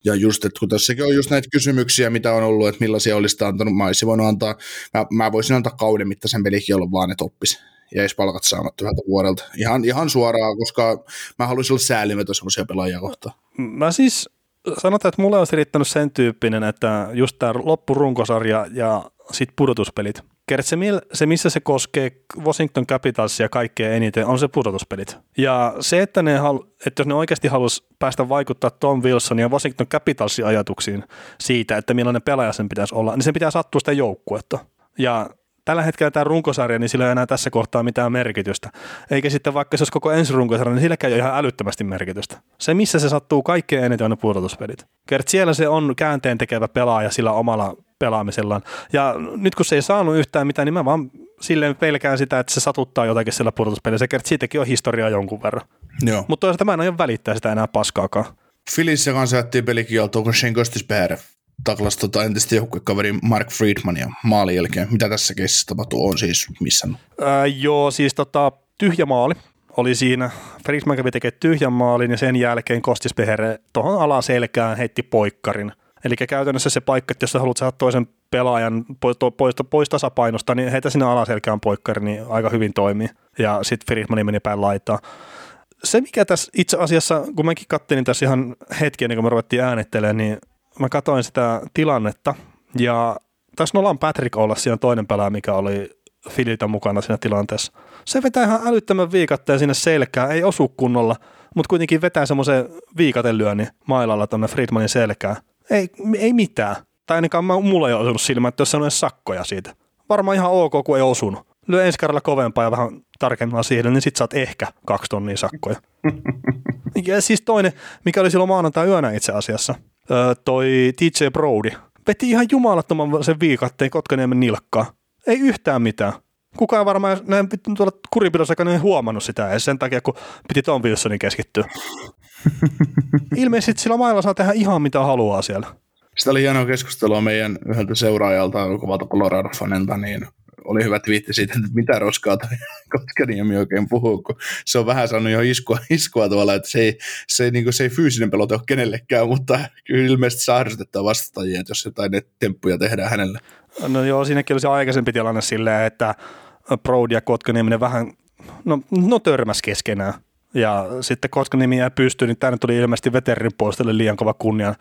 Ja just, että kun tässäkin on just näitä kysymyksiä, mitä on ollut, että millaisia olisi antanut, mä olisin voinut antaa, mä, mä voisin antaa kauden mittaisen pelikielon vaan, että oppisi ja edes palkat saamatta yhdeltä vuodelta. Ihan, ihan suoraan, koska mä haluaisin olla säälimätön sellaisia pelaajia kohtaan. Mä siis sanotaan, että mulle olisi riittänyt sen tyyppinen, että just tämä loppurunkosarja ja sitten pudotuspelit. Kert, se, missä se koskee Washington Capitalsia kaikkein eniten, on se pudotuspelit. Ja se, että, ne halu, että jos ne oikeasti haluaisi päästä vaikuttaa Tom Wilson ja Washington Capitalsin ajatuksiin siitä, että millainen pelaaja sen pitäisi olla, niin sen pitää sattua sitä joukkuetta. Ja tällä hetkellä tämä runkosarja, niin sillä ei enää tässä kohtaa mitään merkitystä. Eikä sitten vaikka se olisi koko ensi runkosarja, niin silläkään ei ole ihan älyttömästi merkitystä. Se, missä se sattuu kaikkein eniten, on ne pudotuspelit. Kert, siellä se on käänteen tekevä pelaaja sillä omalla pelaamisellaan. Ja nyt kun se ei saanut yhtään mitään, niin mä vaan silleen pelkään sitä, että se satuttaa jotakin sillä pudotuspelissä. Se kert, siitäkin on historiaa jonkun verran. Joo. Mutta toisaalta mä en aio välittää sitä enää paskaakaan. Filissä kanssa jättiin pelikieltoon, kun Shane Gostisberg taklas tota entistä joukkuekaveri Mark Friedmania maalin jälkeen. Mitä tässä keississä tapahtuu? On siis missä? Ää, joo, siis tota, tyhjä maali oli siinä. Friedman kävi tekemään tyhjän maalin ja sen jälkeen Kostisbehere tuohon alaselkään heitti poikkarin. Eli käytännössä se paikka, että jos sä haluat saada toisen pelaajan pois, pois, pois tasapainosta, niin heitä sinne alaselkään poikkari, niin aika hyvin toimii. Ja sitten Friedman meni päin laitaa. Se, mikä tässä itse asiassa, kun mäkin kattelin tässä ihan hetki ennen kuin me ruvettiin äänittelemään, niin mä katsoin sitä tilannetta ja tässä Nolan Patrick olla siinä toinen pelaaja, mikä oli Fililtä mukana siinä tilanteessa. Se vetää ihan älyttömän viikatteen sinne selkään, ei osu kunnolla, mutta kuitenkin vetää semmoisen viikatellyönnin mailalla tuonne Friedmanin selkään. Ei, ei mitään. Tai ainakaan mä, mulla ei ole osunut silmään, että jos on sakkoja siitä. Varmaan ihan ok, kun ei osunut. Lyö ensi kerralla kovempaa ja vähän tarkemmin siihen, niin sit saat ehkä kaksi tonnia sakkoja. ja siis toinen, mikä oli silloin maanantai yönä itse asiassa, toi TJ Brody. Veti ihan jumalattoman sen viikatteen Kotkaniemen nilkkaa. Ei yhtään mitään. Kukaan varmaan näin tuolla kuripidossa ei huomannut sitä edes sen takia, kun piti Tom Wilsonin keskittyä. Ilmeisesti sillä mailla saa tehdä ihan mitä haluaa siellä. Sitä oli hienoa keskustelua meidän yhdeltä seuraajalta, kovalta Colorado-fanilta, niin oli hyvä twiitti siitä, että mitä roskaa toi Kotkaniemi oikein puhuu, kun se on vähän saanut jo iskua, iskua tavalla, että se ei, se ei, niin kuin, se ei fyysinen pelote ole kenellekään, mutta kyllä ilmeisesti saa vastaajia, että jos jotain temppuja tehdään hänelle. No joo, siinäkin oli se aikaisempi tilanne silleen, että Brody ja Kotkaniemi vähän, no, no törmäs keskenään. Ja sitten koska nimi jäi pystyyn, niin tänne tuli ilmeisesti veterin puolestelle liian kova kunnia,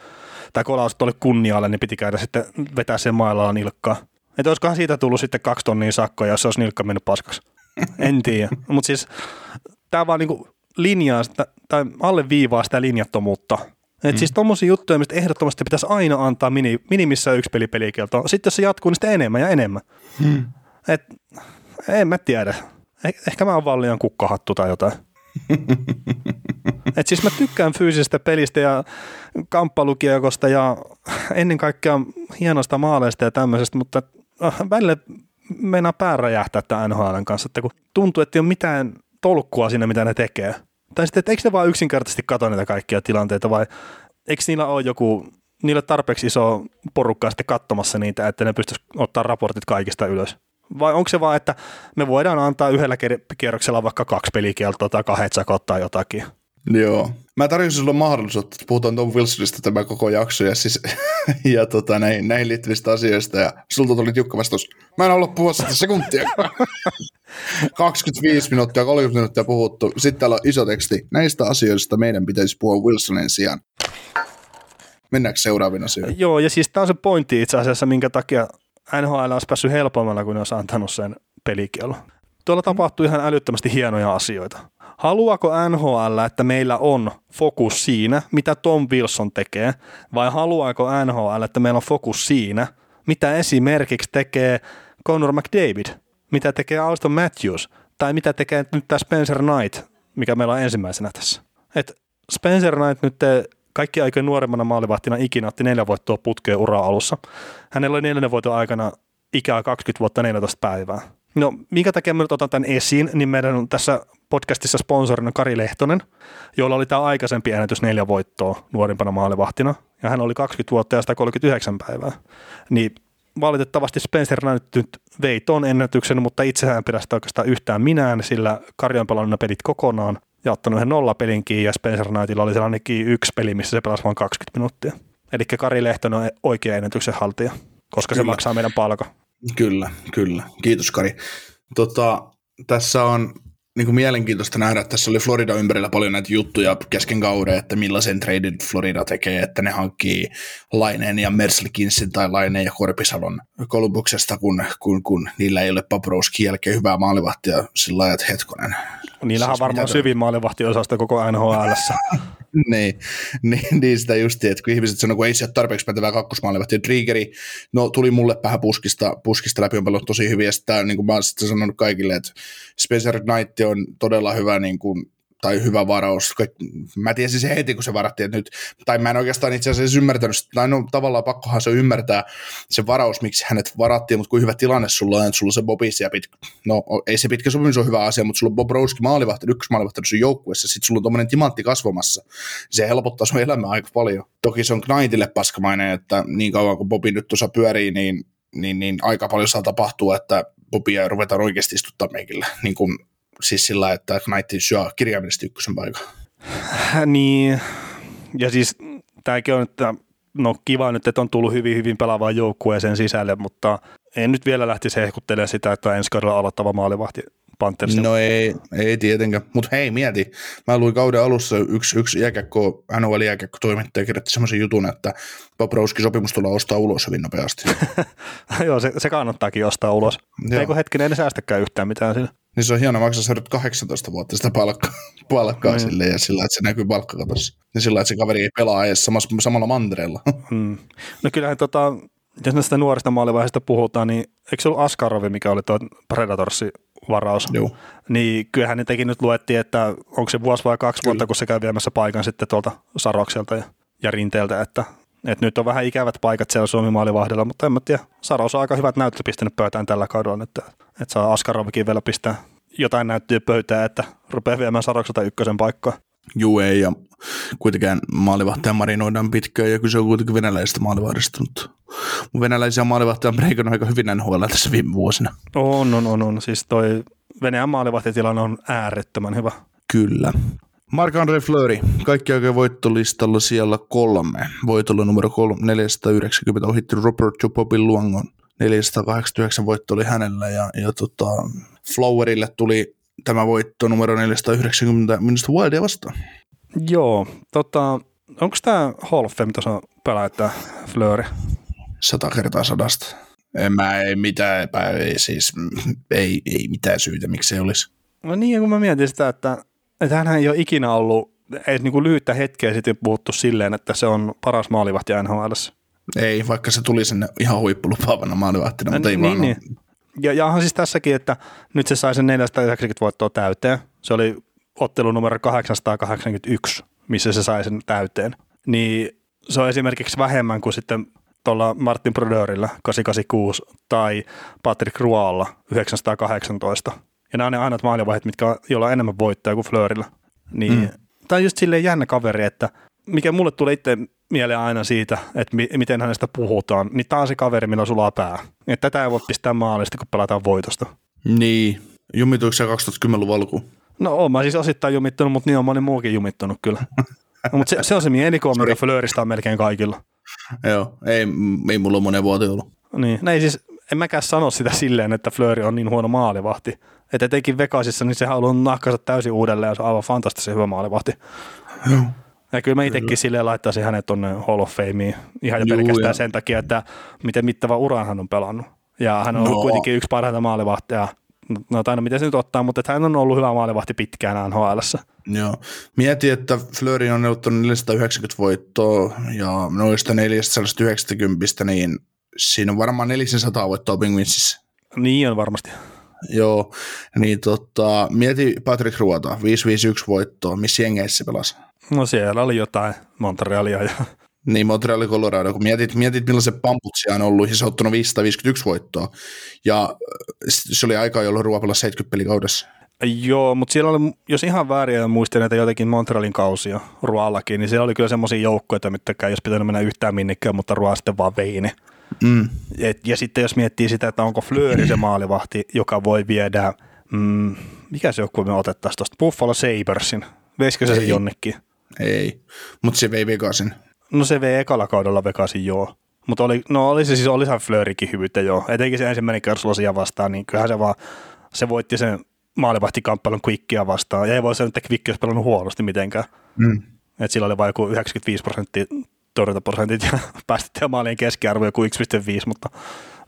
tai kolaus tuolle kunnialle, niin piti käydä sitten vetää sen mailalla nilkkaa. Että olisikohan siitä tullut sitten kaksi tonnia sakkoja, jos se olisi nilkka mennyt paskaksi. En tiedä. Mutta siis tämä vaan niinku, linjaa sitä, tai alleviivaa sitä linjattomuutta. Et mm. siis tommosia juttuja, mistä ehdottomasti pitäisi aina antaa mini, minimissä yksi peli pelikielto. Sitten jos se jatkuu, niin sitten enemmän ja enemmän. Mm. Et, en mä tiedä. Eh, ehkä mä oon vaan liian kukkahattu tai jotain. Et siis mä tykkään fyysisestä pelistä ja kamppalukiekosta ja ennen kaikkea hienosta maaleista ja tämmöisestä, mutta äh, välillä meinaa pää räjähtää tämän NHLn kanssa, että kun tuntuu, että ei ole mitään tolkkua siinä, mitä ne tekee. Tai sitten, että eikö ne vaan yksinkertaisesti katso niitä kaikkia tilanteita vai eikö niillä ole joku, niillä tarpeeksi iso porukka sitten katsomassa niitä, että ne pystyisi ottaa raportit kaikista ylös? Vai onko se vaan, että me voidaan antaa yhdellä kierroksella vaikka kaksi pelikieltoa tai kahdet sakot tai jotakin? Joo. Mä tarjosin sulle mahdollisuutta, että puhutaan Tom Wilsonista tämä koko jakso ja, siis, ja tota, näihin, näihin liittyvistä asioista. Ja sulta tuli tiukka vastaus. Mä en halua puhua sitä sekuntia. 25 minuuttia, 30 minuuttia puhuttu. Sitten täällä on iso teksti. Näistä asioista meidän pitäisi puhua Wilsonin sijaan. Mennäänkö seuraaviin asioihin? Joo, ja siis tämä on se pointti itse asiassa, minkä takia NHL olisi päässyt helpommalla, kun ne olisi antanut sen pelikielon. Tuolla tapahtuu ihan älyttömästi hienoja asioita. Haluaako NHL, että meillä on fokus siinä, mitä Tom Wilson tekee, vai haluaako NHL, että meillä on fokus siinä, mitä esimerkiksi tekee Conor McDavid, mitä tekee Auston Matthews, tai mitä tekee nyt tämä Spencer Knight, mikä meillä on ensimmäisenä tässä. Et Spencer Knight nyt kaikki aikojen nuoremmana maalivahtina ikinä otti neljä voittoa putkeen ura alussa. Hänellä oli neljännen voiton aikana ikää 20 vuotta 14 päivää. No, minkä takia mä nyt otan tämän esiin, niin meidän on tässä podcastissa sponsorina Kari Lehtonen, jolla oli tämä aikaisempi ennätys neljä voittoa nuorimpana maalivahtina, ja hän oli 20 vuotta ja 139 päivää. Niin valitettavasti Spencer nyt vei ton ennätyksen, mutta itsehän pidä sitä oikeastaan yhtään minään, sillä Kari on pelannut pelit kokonaan ja ottanut yhden nollapelin kiinni, ja Spencer Knightilla oli ainakin yksi peli, missä se pelasi vain 20 minuuttia. Eli Kari Lehtonen on oikea ennätyksen haltija, koska kyllä. se maksaa meidän palkan. Kyllä, kyllä. Kiitos Kari. Tota, tässä on niin kuin mielenkiintoista nähdä, että tässä oli Florida ympärillä paljon näitä juttuja kesken kauden, että millaisen traded Florida tekee, että ne hankkii Laineen ja Merslikinsin tai Laineen ja Korpisalon Kolumbuksesta, kun, kun, kun niillä ei ole Paprowski jälkeen hyvää maalivahtia sillä lailla, että hetkonen. Niillähän siis on varmaan syvin maalivahtiosasta koko NHL. niin, niin, niin, sitä just, että kun ihmiset sanoo, kun ei se ole tarpeeksi pätevää kakkosmaalivahtia, Triggeri, no tuli mulle vähän puskista, puskista läpi, on paljon tosi hyviä, sitten niin kuin mä oon sitten sanonut kaikille, että Spencer Knight on todella hyvä niin kuin, tai hyvä varaus. Mä tiesin se heti, kun se varattiin, että nyt, tai mä en oikeastaan itse asiassa ymmärtänyt, tai no tavallaan pakkohan se ymmärtää se varaus, miksi hänet varattiin, mutta kuin hyvä tilanne sulla on, että sulla on se Bobis ja pitkä, no ei se pitkä sopimus ole hyvä asia, mutta sulla on Bob Rowski maalivahti, ykkösmaalivahti sun joukkueessa, sitten sulla on tuommoinen timantti kasvamassa. Se helpottaa sun elämää aika paljon. Toki se on Knightille paskamainen, että niin kauan kuin Bobi nyt tuossa pyörii, niin, niin, niin aika paljon saa tapahtua, että Bobia ruvetaan oikeasti istuttaa meikille, niin kuin siis sillä, että Knight syö kirjaimellisesti ykkösen paikan. niin, ja siis tämäkin on, että no kiva nyt, että on tullut hyvin, hyvin pelaavaa joukkueeseen sisälle, mutta en nyt vielä lähtisi hehkuttelemaan sitä, että ensi kaudella aloittava maalivahti Panthersin. No ei, ei tietenkään, mutta hei mieti, mä luin kauden alussa yksi, yksi jääkäkko, NHL jääkäkko toimittaja kirjoitti semmoisen jutun, että Bobrovski sopimus tullaan ostaa ulos hyvin nopeasti. Joo, se, se kannattaakin ostaa ulos. Joo. Eikö hetkinen, en säästäkään yhtään mitään siinä. Niin se on hienoa, maksaa se 18 vuotta sitä palkkaa, palkkaa mm. sille ja sillä, että se näkyy palkkakatossa. Ja sillä, että se kaveri ei pelaa edes samassa, samalla mantereella. Mm. No kyllähän tota, jos näistä nuorista maalivaiheista puhutaan, niin eikö se ollut Askarovi, mikä oli tuo Predatorsi varaus, Joo. niin kyllähän niitäkin nyt luettiin, että onko se vuosi vai kaksi Kyllä. vuotta, kun se käy viemässä paikan sitten tuolta Sarokselta ja, ja Rinteeltä, että, että nyt on vähän ikävät paikat siellä Suomi maalivahdella, mutta en mä tiedä, Saros on aika hyvät näyttö pistänyt pöytään tällä kaudella, että, että saa Askarovikin vielä pistää jotain näyttöä pöytään, että rupeaa viemään Sarokselta ykkösen paikkaa. Juu ei, ja kuitenkin maalivahtaja marinoidaan pitkään, ja kyse on kuitenkin venäläisestä maalivahdista, mutta venäläisiä maalivahtaja on breikannut aika hyvin NHL tässä viime vuosina. On, on, on, on. Siis toi Venäjän maalivahtitilanne on äärettömän hyvä. Kyllä. Marc-André Fleury, kaikki oikein voittolistalla siellä kolme. Voitolla numero kolme, 490 ohitti Robert Jopopin Luangon. 489 voitto oli hänellä ja, ja tota, Flowerille tuli tämä voitto numero 490 minusta Wildia vastaan. Joo, tota, onko tämä Hall of Fame tuossa pelaa, Fleury? Sata kertaa sadasta. En mä ei mitään epä, ei, siis, ei, ei mitään syytä, miksi se olisi. No niin, kun mä mietin sitä, että että hän ei ole ikinä ollut edes niin kuin lyhyttä hetkeä sitten puhuttu silleen, että se on paras maalivahti NHL. Ei, vaikka se tuli sinne ihan huippulupaavana maalivahtina, mutta ei niin, vaan niin. Ja, ja onhan siis tässäkin, että nyt se sai sen 490 voittoa täyteen. Se oli ottelu numero 881, missä se sai sen täyteen. Niin se on esimerkiksi vähemmän kuin sitten tuolla Martin Brodeurilla 886 tai Patrick Rualla 918. Ja nämä on ne ainoat maalivahdit, mitkä on, joilla on enemmän voittoja kuin Fleurillä. Niin, mm. Tämä on just silleen jännä kaveri, että mikä mulle tulee itse mieleen aina siitä, että mi- miten hänestä puhutaan, niin tämä on se kaveri, millä sulaa pää. Että tätä ei voi pistää maalista, kun pelataan voitosta. Niin. Jumituiko se 2010-luvun alkuun? No oon mä siis osittain jumittunut, mutta niin on moni muukin jumittunut kyllä. no, mutta se, se, on se mielikuva, mikä Fleurista on melkein kaikilla. Joo, ei, ei mulla ole monen vuoteen ollut. Niin, no ei siis, en mäkään sano sitä silleen, että Flööri on niin huono maalivahti. Että etenkin Vegasissa, niin se haluaa nahkansa täysin uudelleen ja se on aivan fantastisen hyvä maalivahti. Joo. Ja kyllä mä itsekin silleen laittaisin hänet tuonne Hall of Fameen ihan jo Juu, pelkästään ja- sen takia, että miten mittava uran hän on pelannut. Ja hän on ollut No. kuitenkin yksi parhaita maalivahteja. No tai no miten se nyt ottaa, mutta että hän on ollut hyvä maalivahti pitkään nhl Joo. Mieti, että Fleury on neuvottanut 490 voittoa ja noista 490, niin siinä on varmaan 400 voittoa Penguinsissa. Niin on varmasti. Joo, niin tota, mieti Patrick Ruota, 551 voittoa, missä jengeissä se pelasi? No siellä oli jotain Montrealia ja Niin Montreal Colorado, kun mietit, mietit millaiset pamput siellä on ollut, ja se on ottanut 551 voittoa, ja äh, se oli aika, jolloin Ruoa pelasi 70 pelikaudessa. Joo, mutta siellä oli, jos ihan väärin en muista näitä jotenkin Montrealin kausia Ruallakin, niin siellä oli kyllä semmoisia joukkoja, mitkä ei olisi pitänyt mennä yhtään minnekään, mutta Rua sitten vaan vei ne. Mm. Et, ja sitten jos miettii sitä, että onko Fleury se maalivahti, joka voi viedä, mm, mikä se joku me otettaisiin tuosta, Buffalo Sabersin, veisikö se se jonnekin? Ei, mutta se vei Vegasin. No se vei ekalla kaudella Vegasin joo. Mutta oli, no oli se siis, olihan Fleurykin hyvyyttä joo. Etenkin se ensimmäinen Kerslosia vastaan, niin kyllähän se vaan, se voitti sen maalivahtikamppailun Quickia vastaan. Ja ei voi sanoa, että Quick olisi pelannut huonosti mitenkään. Mm. Et sillä oli vain joku 95 prosenttia torjuntaprosentit ja päästettiin maalien keskiarvo joku 1,5, mutta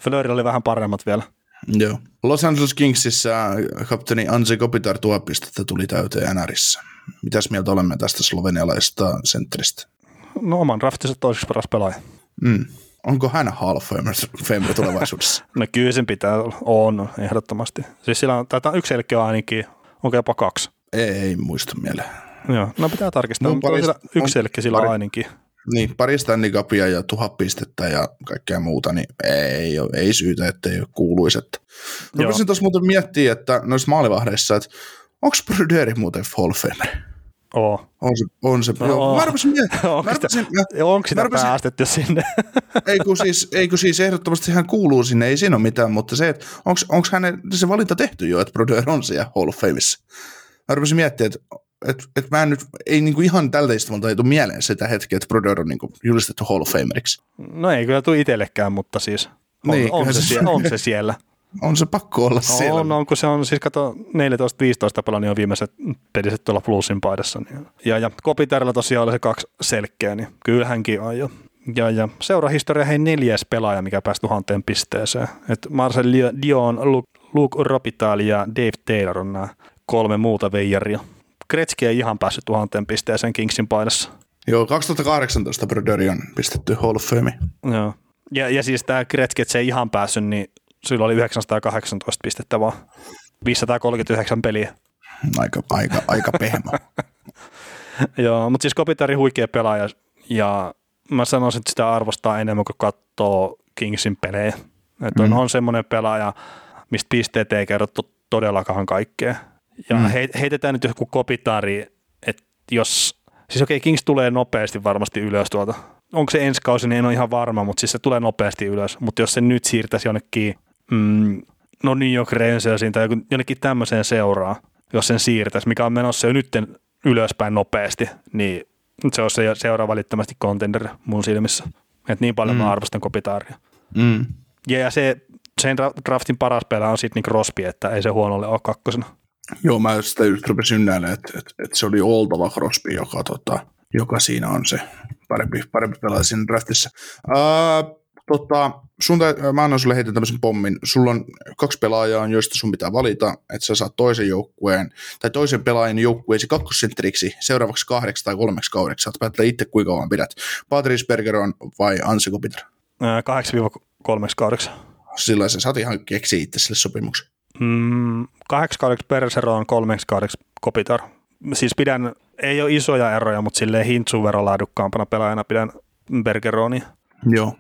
Fleury oli vähän paremmat vielä. Joo. Los Angeles Kingsissä kapteeni Anze Kopitar tuhat pistettä tuli täyteen NRissä. Mitäs mieltä olemme tästä slovenialaisesta sentteristä? No oman draftinsa toiseksi paras pelaaja. Mm. Onko hän Hall of Famer, tulevaisuudessa? No kyllä sen pitää olla, on ehdottomasti. Siis sillä on, taitaa yksi selkeä ainakin, onko jopa kaksi. ei, ei muista mieleen. Joo, no pitää tarkistaa, No, mutta on parista- sillä yksi on- selkeä sillä pari- ainakin. Niin, pari Stanley Cupia ja tuhat pistettä ja kaikkea muuta, niin ei, ole, ei syytä, ettei kuuluisi. Että. Mä voisin tuossa muuten miettiä, että noissa maalivahdeissa, että onko Broderi muuten Hall of Famer? Oo. On se, on se. No, Joo, mä rupesin. Onko Mä sitä, mä, onko sitä mä päästetty sinne? ei, kun siis, ei kun siis ehdottomasti hän kuuluu sinne, ei siinä ole mitään, mutta se, että onko hänen se valinta tehty jo, että Brodeur on siellä Hall of Fameissa. Mä rupesin miettimään, että et, et mä en nyt, ei niinku ihan tältä istumalta ei tule mieleen sitä hetkeä, että Brodeur on niinku julistettu Hall of Fameriksi. No ei kyllä tule itsellekään, mutta siis on, Niin, on, se, se- siellä, on se siellä. On se pakko olla siellä. On, on, kun se on, siis kato 14-15 pelaa, niin on viimeiset peliset tuolla plussin paidassa. Niin. Ja, ja Kopiterilla tosiaan oli se kaksi selkeää, niin kyllä hänkin on jo. Ja, ja seurahistoria hei neljäs pelaaja, mikä pääsi tuhanteen pisteeseen. Et Marcel Dion, Luke, Luke Robitaille ja Dave Taylor on nämä kolme muuta veijaria. Gretzky ei ihan päässyt tuhanteen pisteeseen Kingsin paidassa. Joo, 2018 Brodeur on pistetty Hall of Fame. Joo. Ja, ja siis tämä Gretzky, että se ei ihan päässyt, niin sillä oli 918 pistettä vaan. 539 peliä. Aika, aika, aika pehmä. Joo, mutta siis Kopitari huikea pelaaja ja mä sanoisin, että sitä arvostaa enemmän kuin katsoo Kingsin pelejä. Että on, Mm. on semmoinen pelaaja, mistä pisteet ei kerrottu todellakaan kaikkea. Ja Mm. mm. heitetään nyt joku Kopitari, että jos, siis okei, Kings tulee nopeasti varmasti ylös tuolta. Onko se ensi kausi, niin en ole ihan varma, mutta siis se tulee nopeasti ylös. Mutta jos se nyt siirtäisi jonnekin, mm, no New York Rangersiin tai jonnekin tämmöiseen seuraa, jos sen siirtäisi, mikä on menossa jo nyt ylöspäin nopeasti, niin se on se seuraava välittömästi contender mun silmissä. Et niin paljon mm. Mä arvostan Kopitaaria. Mm. Ja, ja se, sen dra- draftin paras pelaaja on Sidney Crosby, että ei se huonolle ole kakkosena. Joo, mä sitä just rupesin ynnäilemään, että, että, että, se oli oltava Crosby, joka, tota, joka siinä on se parempi, parempi pelaaja siinä draftissa. Uh, Tota, sun tä- mä annan sulle heitä tämmöisen pommin. Sulla on kaksi pelaajaa, joista sun pitää valita, että sä saat toisen joukkueen tai toisen pelaajan joukkueesi kakkosentteriksi seuraavaksi kahdeksi tai kolmeksi kaudeksi. Saat päättää itse, kuinka kauan pidät. Patrice Bergeron vai Ansi Kopitar? Ää, 8-3 kaudeksi. Sillä sä saat ihan keksiä itse sille sopimuksen. Mm, kahdeksi kaudeksi Bergeron, kolmeksi kaudeksi Kopitar. Siis pidän, ei ole isoja eroja, mutta silleen hintsun verran laadukkaampana pelaajana pidän Bergeronia. Joo.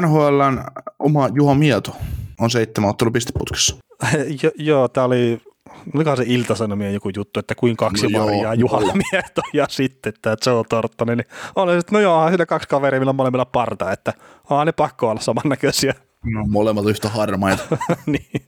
NHLn oma Juha Mieto on seitsemän ottelu pisteputkessa. jo, joo, tämä oli, olikohan se iltasanomien joku juttu, että kuin kaksi No Maria, Juha. Mieto ja sitten tämä Joe Tortonen, niin oli sitten, no joo, sillä kaksi kaveria, millä on molemmilla parta, että onhan ne pakko olla samannäköisiä. No, molemmat yhtä harmaita. niin.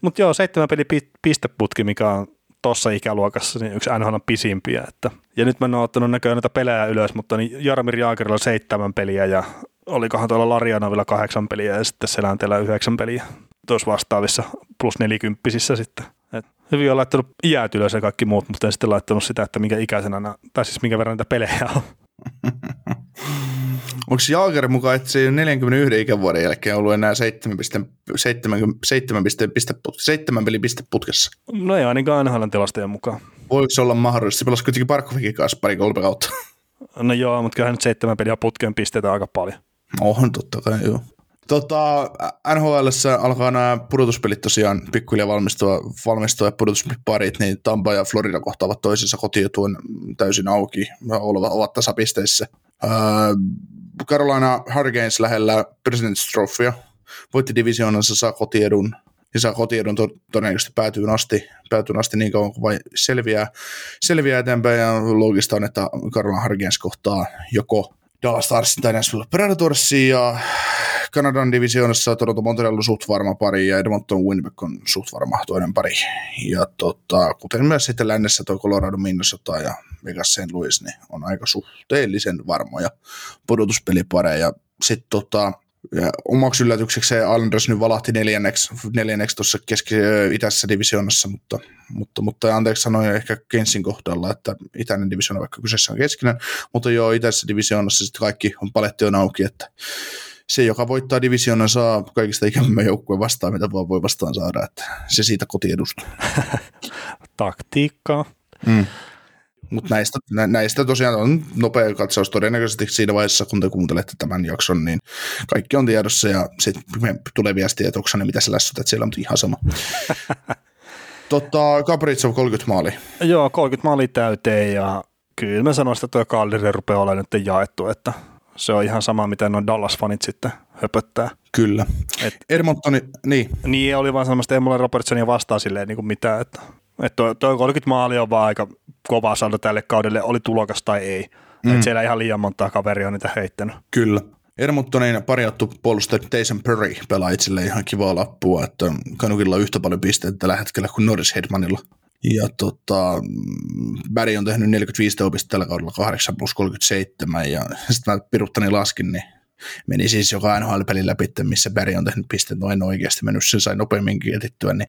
Mutta joo, seitsemän peli pi- pisteputki, mikä on tuossa ikäluokassa niin yksi NHL pisimpiä. Että. Ja nyt mä en ole ottanut näköjään näitä pelejä ylös, mutta niin Jaromir Jaagerilla seitsemän peliä ja olikohan tuolla Larjanovilla kahdeksan peliä ja sitten Selänteellä yhdeksän peliä tuossa vastaavissa plus nelikymppisissä sitten. Et hyvin on laittanut iät ylös ja kaikki muut, mutta en sitten laittanut sitä, että minkä ikäisenä, tai siis minkä verran niitä pelejä on. Onko Jaager mukaan, että se ei ole 41 ikävuoden jälkeen ollut enää 7, piste, 7, 7, piste, piste, 7 pisteputkessa? No ei ainakaan NHL tilastojen mukaan. Voiko se olla mahdollista? Se pelasi kuitenkin Parkkovikin kanssa pari kolme kautta. No joo, mutta kyllähän nyt seitsemän peliä putkeen pisteitä aika paljon. On totta kai, joo. Tota, NHL alkaa nämä pudotuspelit tosiaan pikkuhiljaa valmistua, valmistua ja pudotusparit, niin Tampa ja Florida kohtaavat toisensa kotietuen täysin auki, ovat, ovat tasapisteissä. Öö, Carolina Hurricanes lähellä President's Trophya, voitti divisioonansa, saa kotiedun ja saa kotiedun to- todennäköisesti päätyyn asti, päätyyn asti niin kauan kuin vain selviää, selviää eteenpäin ja loogista on, että Carolina Hurricanes kohtaa joko Dallas Starsin tai Nashville Predatorsin ja Kanadan divisioonassa Toronto Montreal on suht varma pari ja Edmonton Winnipeg on suht varma toinen pari. Ja tota, kuten myös sitten lännessä tuo Colorado Minnesota ja Vegas St. Louis, niin on aika suhteellisen varmoja pudotuspelipareja. Sitten tota, ja omaksi yllätykseksi Islanders nyt valahti neljänneksi, neljänneksi tuossa keski-itäisessä divisioonassa, mutta, mutta, mutta anteeksi sanoin ehkä Kensin kohdalla, että itäinen divisioona vaikka kyseessä on keskinen, mutta joo, itäisessä divisioonassa sitten kaikki on paletti on auki, että se, joka voittaa divisioonan, saa kaikista ikävämmän joukkueen vastaan, mitä vaan voi vastaan saada, että se siitä kotiedusta. Taktiikkaa. Mm. Mutta näistä, nä, näistä tosiaan on nopea katsaus todennäköisesti siinä vaiheessa, kun te kuuntelette tämän jakson, niin kaikki on tiedossa ja sitten tulee viestiä, että onko ne mitä sä lässytät siellä, mutta ihan sama. Totta, Capritsov 30 maali. Joo, 30 maalia täyteen ja kyllä mä sanoisin, että tuo Kalderi rupeaa olemaan nyt jaettu, että se on ihan sama, mitä nuo Dallas-fanit sitten höpöttää. Kyllä. Et, Edmontoni, niin, niin oli vaan semmoista, ei mulle Robertsonia vastaa silleen niin kuin mitään, että, että toi, toi 30 maalia on vaan aika kova saldo tälle kaudelle, oli tulokas tai ei. Mm. Et siellä ihan liian montaa kaveria on niitä heittänyt. Kyllä. Edmontonin parjattu puolustaja Tyson Perry pelaa itselleen ihan kivaa lappua, että Kanukilla on yhtä paljon pisteitä tällä hetkellä kuin Norris Hedmanilla. Ja tota, Barry on tehnyt 45 teopista tällä kaudella 8 plus 37 ja sitten mä piruttani laskin, niin meni siis joka NHL-pelin läpi, missä Barry on tehnyt pisteet, no en oikeasti mennyt, sen sai nopeamminkin etittyä, niin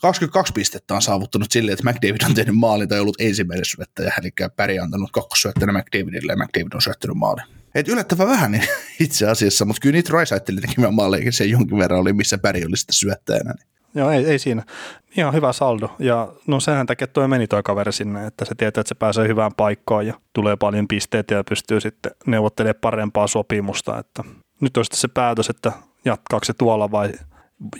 22 pistettä on saavuttanut silleen, että McDavid on tehnyt maalin tai ollut ensimmäinen syöttäjä, eli Barry on antanut kakkosyöttäjänä McDavidille ja McDavid on syöttänyt maalin. Et yllättävän vähän niin itse asiassa, mutta kyllä niitä Raisaittelin tekemään maaleja, se jonkin verran oli, missä Barry oli sitten syöttäjänä. Niin. Joo, ei, ei siinä. Ihan hyvä saldo. Ja no sehän takia toi meni toi kaveri sinne, että se tietää, että se pääsee hyvään paikkaan ja tulee paljon pisteitä ja pystyy sitten neuvottelemaan parempaa sopimusta. Että nyt on sitten se päätös, että jatkaako se tuolla vai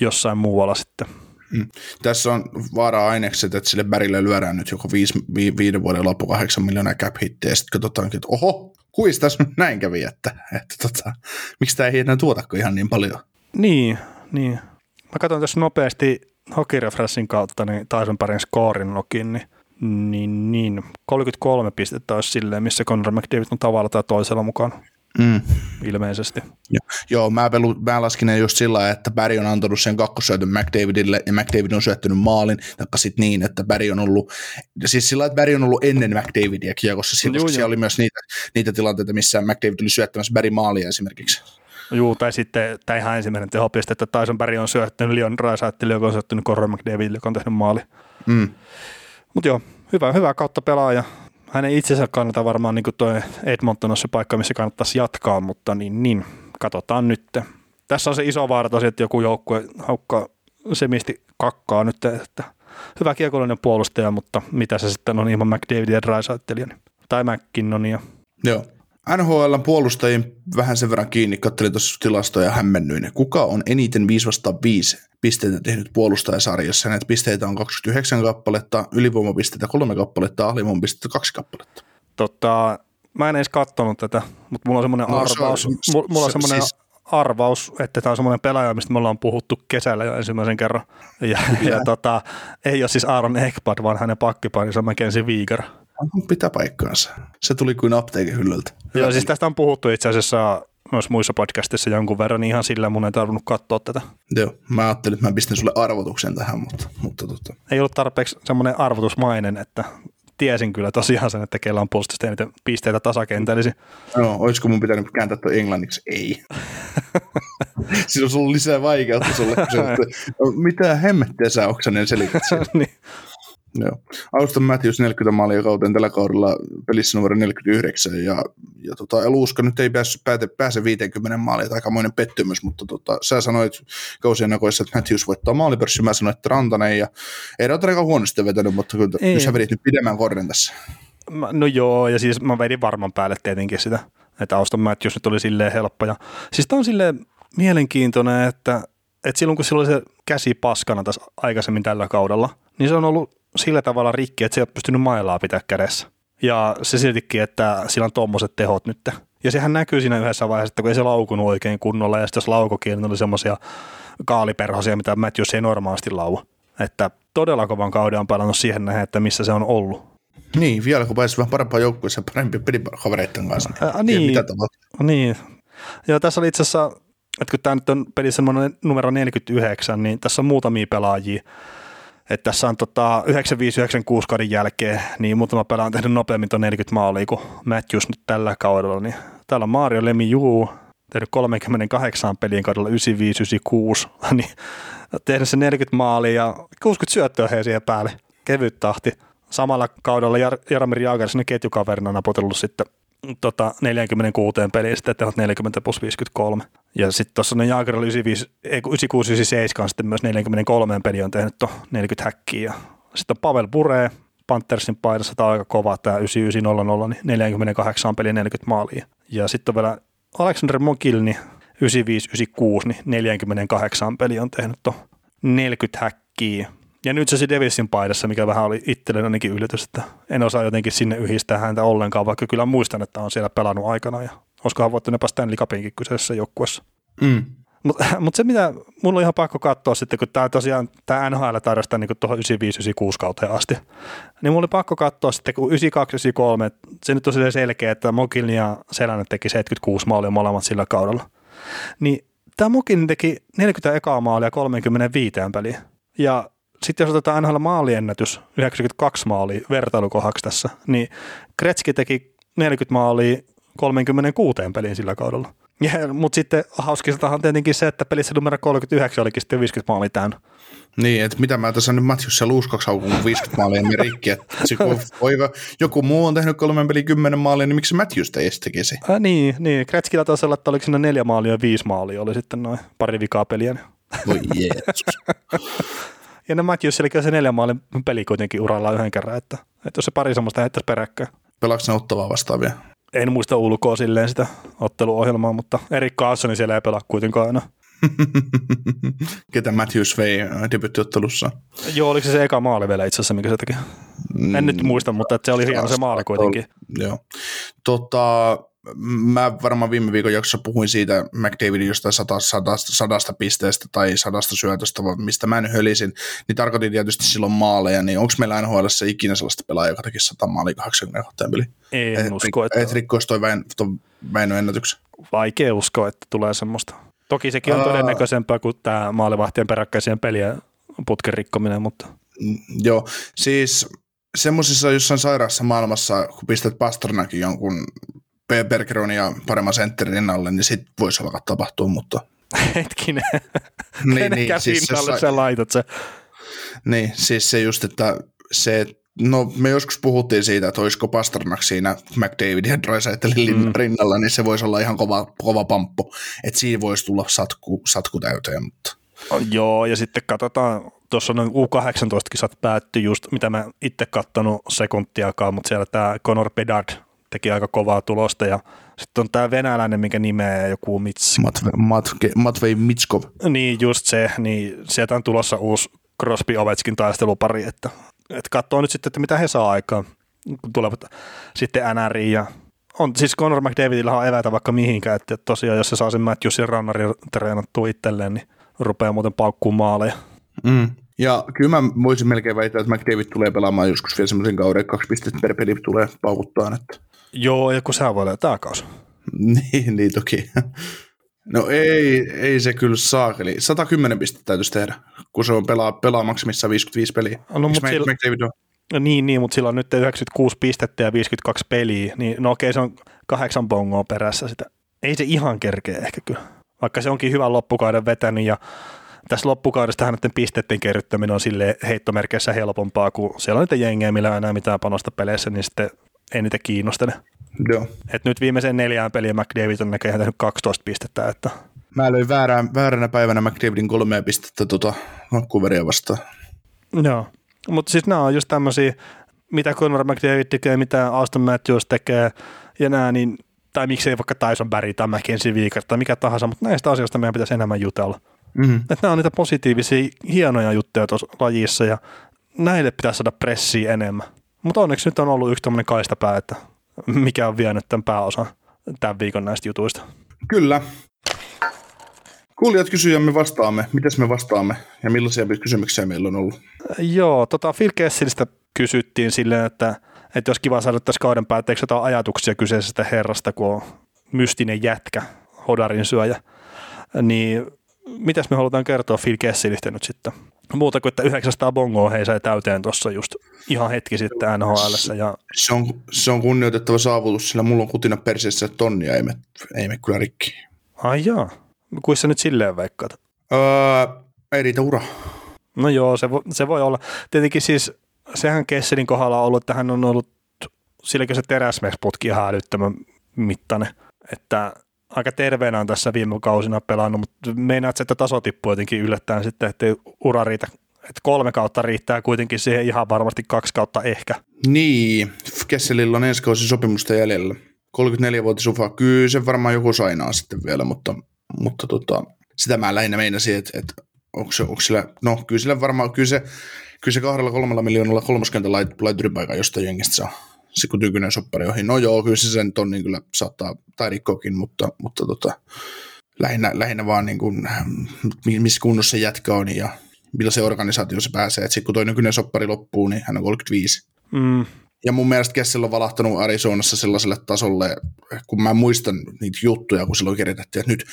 jossain muualla sitten. Mm. Tässä on vaara-ainekset, että sille Bärille lyödään nyt joko viisi, vi, viiden vuoden loppu kahdeksan miljoonaa cap hittiä, ja sitten katsotaankin, että oho, kuis tässä näin kävi, että, että tota, miksi tämä ei enää tuotako ihan niin paljon. Niin, niin. Mä katson tässä nopeasti Hokirefreshin kautta niin Tyson Parin skoorin lokin, niin, niin, niin 33 pistettä olisi silleen, missä Conor McDavid on tavalla tai toisella mukana Mm. ilmeisesti. Joo, joo mä, pelu, mä laskin ne just sillä että Barry on antanut sen kakkosyötön McDavidille ja McDavid on syöttänyt maalin, taikka sitten niin, että Barry on ollut, siis sillä että Barry on ollut ennen McDavidia kiekossa, koska Joo, siellä joo. oli myös niitä, niitä tilanteita, missä McDavid oli syöttämässä Barry maalia esimerkiksi. Juu, tai sitten tämä ihan ensimmäinen tehopiste, että Tyson Berry on syöttänyt Leon Raisaittille, joka on syöttänyt Conor McDavidille, joka on tehnyt maali. Mm. Mutta joo, hyvä, hyvä kautta pelaaja. Hänen itsensä kannalta varmaan niin tuo Edmonton on se paikka, missä kannattaisi jatkaa, mutta niin, niin katsotaan nyt. Tässä on se iso vaara tosiaan, että joku joukkue haukkaa semisti kakkaa nyt, että hyvä kiekollinen puolustaja, mutta mitä se sitten on ilman McDavidia ja niin- tai McKinnonia. Joo. NHL puolustajien vähän sen verran kiinni, katselin tuossa tilastoja ja hämmennyin. Kuka on eniten 5 vastaan 5 pisteitä tehnyt puolustajasarjassa? Näitä pisteitä on 29 kappaletta, ylivoimapisteitä 3 kappaletta, alivoimapisteitä 2 kappaletta. Tota, mä en edes katsonut tätä, mutta mulla on semmoinen No, se on- arvaus, se- mulla, mulla on se- semmoinen siis- arvaus, että tämä on semmoinen pelaaja, mistä me ollaan puhuttu kesällä jo ensimmäisen kerran. Ja, ja tota, ei ole siis Aaron Ekblad, vaan hänen pakkipari, se on Mackenzie Wieger. Pitää paikkaansa. Se tuli kuin apteekin hyllyltä. Joo, siis tästä on puhuttu itse asiassa myös muissa podcastissa jonkun verran, niin ihan sillä mun ei tarvinnut katsoa tätä. Joo, mä ajattelin, että mä pistän sulle arvotuksen tähän, mutta, mutta tota. Ei ollut tarpeeksi semmoinen arvotusmainen, että tiesin kyllä tosiaan sen, että kellä on puolustusta eniten pisteitä tasakentällisi. No, olisiko mun pitänyt kääntää tuo englanniksi? Ei. siis olisi ollut lisää vaikeutta sulle, kun se, että mitä hemmettiä sä Oksanen selität niin. Joo. Auston Matthews 40 maalia kauteen tällä kaudella pelissä numero 49 ja, ja tota, Eluuska nyt ei pääse, pääse, pääse 50 maalia, että aikamoinen pettymys, mutta tota, sä sanoit kausien aikoissa, että Matthews voittaa maalipörssin, mä sanoin, että Rantanen ja ei aika huonosti vetänyt, mutta kyllä, Ei. sä vedit nyt pidemmän korren tässä. Mä- No joo, ja siis mä vedin varman päälle tietenkin sitä, että Auston Matthews nyt oli silleen helppo. Ja, siis tää on silleen mielenkiintoinen, että, että silloin kun sillä oli se käsi paskana tässä aikaisemmin tällä kaudella, niin se on ollut sillä tavalla rikki, että se ei ole pystynyt mailaa pitää kädessä. Ja se siltikin, että sillä on tommoset tehot nyt. Ja sehän näkyy siinä yhdessä vaiheessa, että kun ei se laukunut oikein kunnolla, ja sitten jos laukokin, niin oli semmoisia kaaliperhosia, mitä Matthews ei normaalisti laua. Että todella kovan kauden on pelannut siihen nähden, että missä se on ollut. Niin, vielä kun pääsisi vähän parempaan joukkueeseen parempien pelikavereiden kanssa. Ää, Tiedä, niin. Mitä tapahtuu. Niin. Ja tässä oli itse asiassa, että kun tämä nyt on pelissä semmoinen numero 49, niin tässä on muutamia pelaajia. Että tässä on tota 95-96 kauden jälkeen, niin muutama pelaaja on tehnyt nopeammin tuon 40 maalia kuin Matthews nyt tällä kaudella. Niin täällä on Mario Lemi Juu, tehnyt 38 pelin kaudella 95-96, niin tehnyt se 40 maalia ja 60 syöttöä he siihen päälle. Kevyt tahti. Samalla kaudella Jar- Jaromir Jaager sinne ketjukaverina napotellut sitten tota, 46 peliin, sitten tehot 40 plus 53. Ja sitten tuossa on Jaagerilla 95, ei, kun 96, 97 on sitten myös 43 peliä on tehnyt tuon 40 häkkiä. Sitten on Pavel Bure, Panthersin paidassa, tämä on aika kova, tämä 9900, niin 48 peliä 40 maalia. Ja sitten on vielä Alexander Mokilni, 95-96, niin 48 peli on tehnyt tuon 40 häkkiä. Ja nyt se se Devilsin paidassa, mikä vähän oli itselleni ainakin yllätys, että en osaa jotenkin sinne yhdistää häntä ollenkaan, vaikka kyllä muistan, että on siellä pelannut aikana ja olisikohan voittanut jopa Stanley Cupinkin kyseisessä joukkueessa. Mm. Mutta mut se, mitä mulla on ihan pakko katsoa sitten, kun tämä tosiaan tämä NHL tarjosi niin tuohon 95-96 kauteen asti, niin mulla oli pakko katsoa sitten, kun 92-93, se nyt on selkeä, että Mokilni ja Selänne teki 76 maalia molemmat sillä kaudella. Niin tämä Mokilni teki 40 ekaa maalia 35 peliä. Ja sitten jos otetaan NHL maaliennätys, 92 maalia vertailukohaksi tässä, niin Kretski teki 40 maalia 36 peliin sillä kaudella. Ja, mutta sitten hauskistahan on tietenkin se, että pelissä numero 39 olikin sitten 50 maalia täynnä. Niin, että mitä mä tässä nyt Matthews ja Luuskaksi haukun 50 maalia niin rikki, että joku muu on tehnyt kolmen peli 10 maalia, niin miksi Matthews ei tekisi? Äh, niin, niin. Kretskillä taisi olla, että oliko siinä neljä maalia ja viisi maalia oli sitten noin pari vikaa peliä. Voi Jeesus. Ja ne Matthews, eli se neljä maalin peli kuitenkin uralla yhden kerran, että, että jos se pari semmoista heittäisi peräkkäin. Pelaako ne ottavaa vastaavia? En muista ulkoa silleen sitä otteluohjelmaa, mutta Erik Carlsoni siellä ei pelaa kuitenkaan aina. Ketä Matthews vei äh, debuttiottelussa? Joo, oliko se se eka maali vielä itse asiassa, mikä se teki? En nyt muista, mutta että se oli hieno se maali kuitenkin. Joo. Tota, mä varmaan viime viikon jaksossa puhuin siitä McDavidin jostain sadasta, sadasta, sadasta pisteestä tai sadasta syötöstä, mistä mä en hölisin, niin tarkoitin tietysti silloin maaleja, niin onko meillä nhl ikinä sellaista pelaajaa, joka teki 100 maalia 82 peliä? En usko, että Et rikkoisi toi Väin, ton Väinön ennätyksen. vaikea uskoa, että tulee semmoista. Toki sekin on Aa. todennäköisempää kuin tämä maalivahtien peräkkäisien pelien putken rikkominen, mutta Mm, Joo, siis semmoisessa jossain sairaassa maailmassa, kun pistät Pasternakin jonkun Bergeron ja paremman sentterin rinnalle, niin sit voisi alkaa tapahtua, mutta hetkinen, niin, kenen niin, siis, rinnalle jossain- sä laitat se? niin, siis se just, että se, No me joskus puhuttiin siitä, että olisiko Pasternak siinä McDavid ja Dreisaitelin mm. rinnalla, niin se voisi olla ihan kova, kova pamppu. Että siinä voisi tulla satku, satku täyteen. Mutta. Joo, ja sitten katsotaan, tuossa noin U18-kisat päättyi just, mitä mä itse kattonut sekuntiakaan, mutta siellä tämä Conor Bedard teki aika kovaa tulosta ja sitten on tämä venäläinen, minkä nimeä joku Mits. Matve, Matve, Matvei Mitskov. Niin, just se, niin sieltä on tulossa uusi Crosby Ovechkin taistelupari, että, että katsoo nyt sitten, että mitä he saa aikaan, kun tulevat sitten NRI ja on, siis Conor McDavidilla on evätä vaikka mihinkään, että tosiaan jos se saa sen Matthewsin rannarin treenattua itselleen, niin rupeaa muuten paukkuun maaleja. Mm. Ja kyllä mä voisin melkein väittää, että McDavid tulee pelaamaan joskus vielä semmoisen kauden, kaksi pistettä per peli tulee paukuttaa. Että. Joo, ja kun sehän voi tämä kausi. niin, niin toki. No ei, ei se kyllä saa, eli 110 pistettä täytyisi tehdä, kun se on pelaa, pelaa maksimissa 55 peliä. No, mutta sillä, McDavid on? No niin, niin, mutta sillä on nyt 96 pistettä ja 52 peliä, niin no okei, se on kahdeksan bongoa perässä sitä. Ei se ihan kerkeä ehkä kyllä, vaikka se onkin hyvän loppukauden vetänyt ja tässä loppukaudesta hänen pisteiden kerryttäminen on sille heittomerkeissä helpompaa, kun siellä on niitä jengejä, millä ei enää mitään panosta peleissä, niin sitten ei niitä kiinnostele. Joo. Et nyt viimeisen neljään peliä McDavid on näköjään tehnyt 12 pistettä. Että... Mä löin väärään, vääränä päivänä McDavidin kolmea pistettä tuota Vancouveria vastaan. Joo, mutta siis nämä on just tämmöisiä, mitä Conor McDavid tekee, mitä Austin Matthews tekee ja nämä, niin, tai miksei vaikka Tyson Barry tai Mackenzie Weegar tai mikä tahansa, mutta näistä asioista meidän pitäisi enemmän jutella. Mm-hmm. Että nämä on niitä positiivisia, hienoja juttuja tuossa lajissa ja näille pitäisi saada pressiä enemmän. Mutta onneksi nyt on ollut yksi tämmöinen kaistapää, että mikä on vienyt tämän pääosan tämän viikon näistä jutuista. Kyllä. Kuulijat kysyjät me vastaamme. Miten me vastaamme ja millaisia kysymyksiä meillä on ollut? Joo, tota Phil Kessilistä kysyttiin silleen, että, että jos kiva saada tässä kauden päätteeksi jotain ajatuksia kyseisestä herrasta, kun on mystinen jätkä, hodarin syöjä, niin mitäs me halutaan kertoa Phil Kessilistä nyt sitten? Muuta kuin, että 900 bongoa heisää täyteen tuossa just ihan hetki sitten NHL. Ja... Se, on, se on kunnioitettava saavutus, sillä mulla on kutina perseessä tonnia, ei me, ei me kyllä rikki. Ai jaa. Kuissa nyt silleen veikkaat? Öö, ei riitä ura. No joo, se, vo, se voi olla. Tietenkin siis sehän Kesselin kohdalla on ollut, että hän on ollut, silläkin se teräsmesputki ihan älyttömän mittainen. Että aika terveenä on tässä viime kausina pelannut, mutta meinaat, että taso tippuu jotenkin yllättäen sitten, että ura riitä. Että kolme kautta riittää kuitenkin siihen ihan varmasti kaksi kautta ehkä. Niin, Kesselillä on ensi kausi sopimusta jäljellä. 34-vuotias ufa, kyllä se varmaan joku sainaa sitten vielä, mutta, mutta tota, sitä mä lähinnä meinasin, että, että onko, se, onko sillä, no kyllä sillä varmaan, kyllä se, kyllä se kahdella kolmella miljoonalla kolmoskentän laiturinpaikan jostain jengistä saa se kun soppari ohi. No joo, kyllä se sen tonnin kyllä saattaa, tai rikkokin, mutta, mutta tota, lähinnä, lähinnä vaan niin kuin, missä kunnossa se jätkä on ja se organisaatio se pääsee. Sitten kun toi nykyinen soppari loppuu, niin hän on 35. Mm. Ja mun mielestä Kessel on valahtanut Arizonassa sellaiselle tasolle, kun mä muistan niitä juttuja, kun silloin kirjoitettiin, että nyt,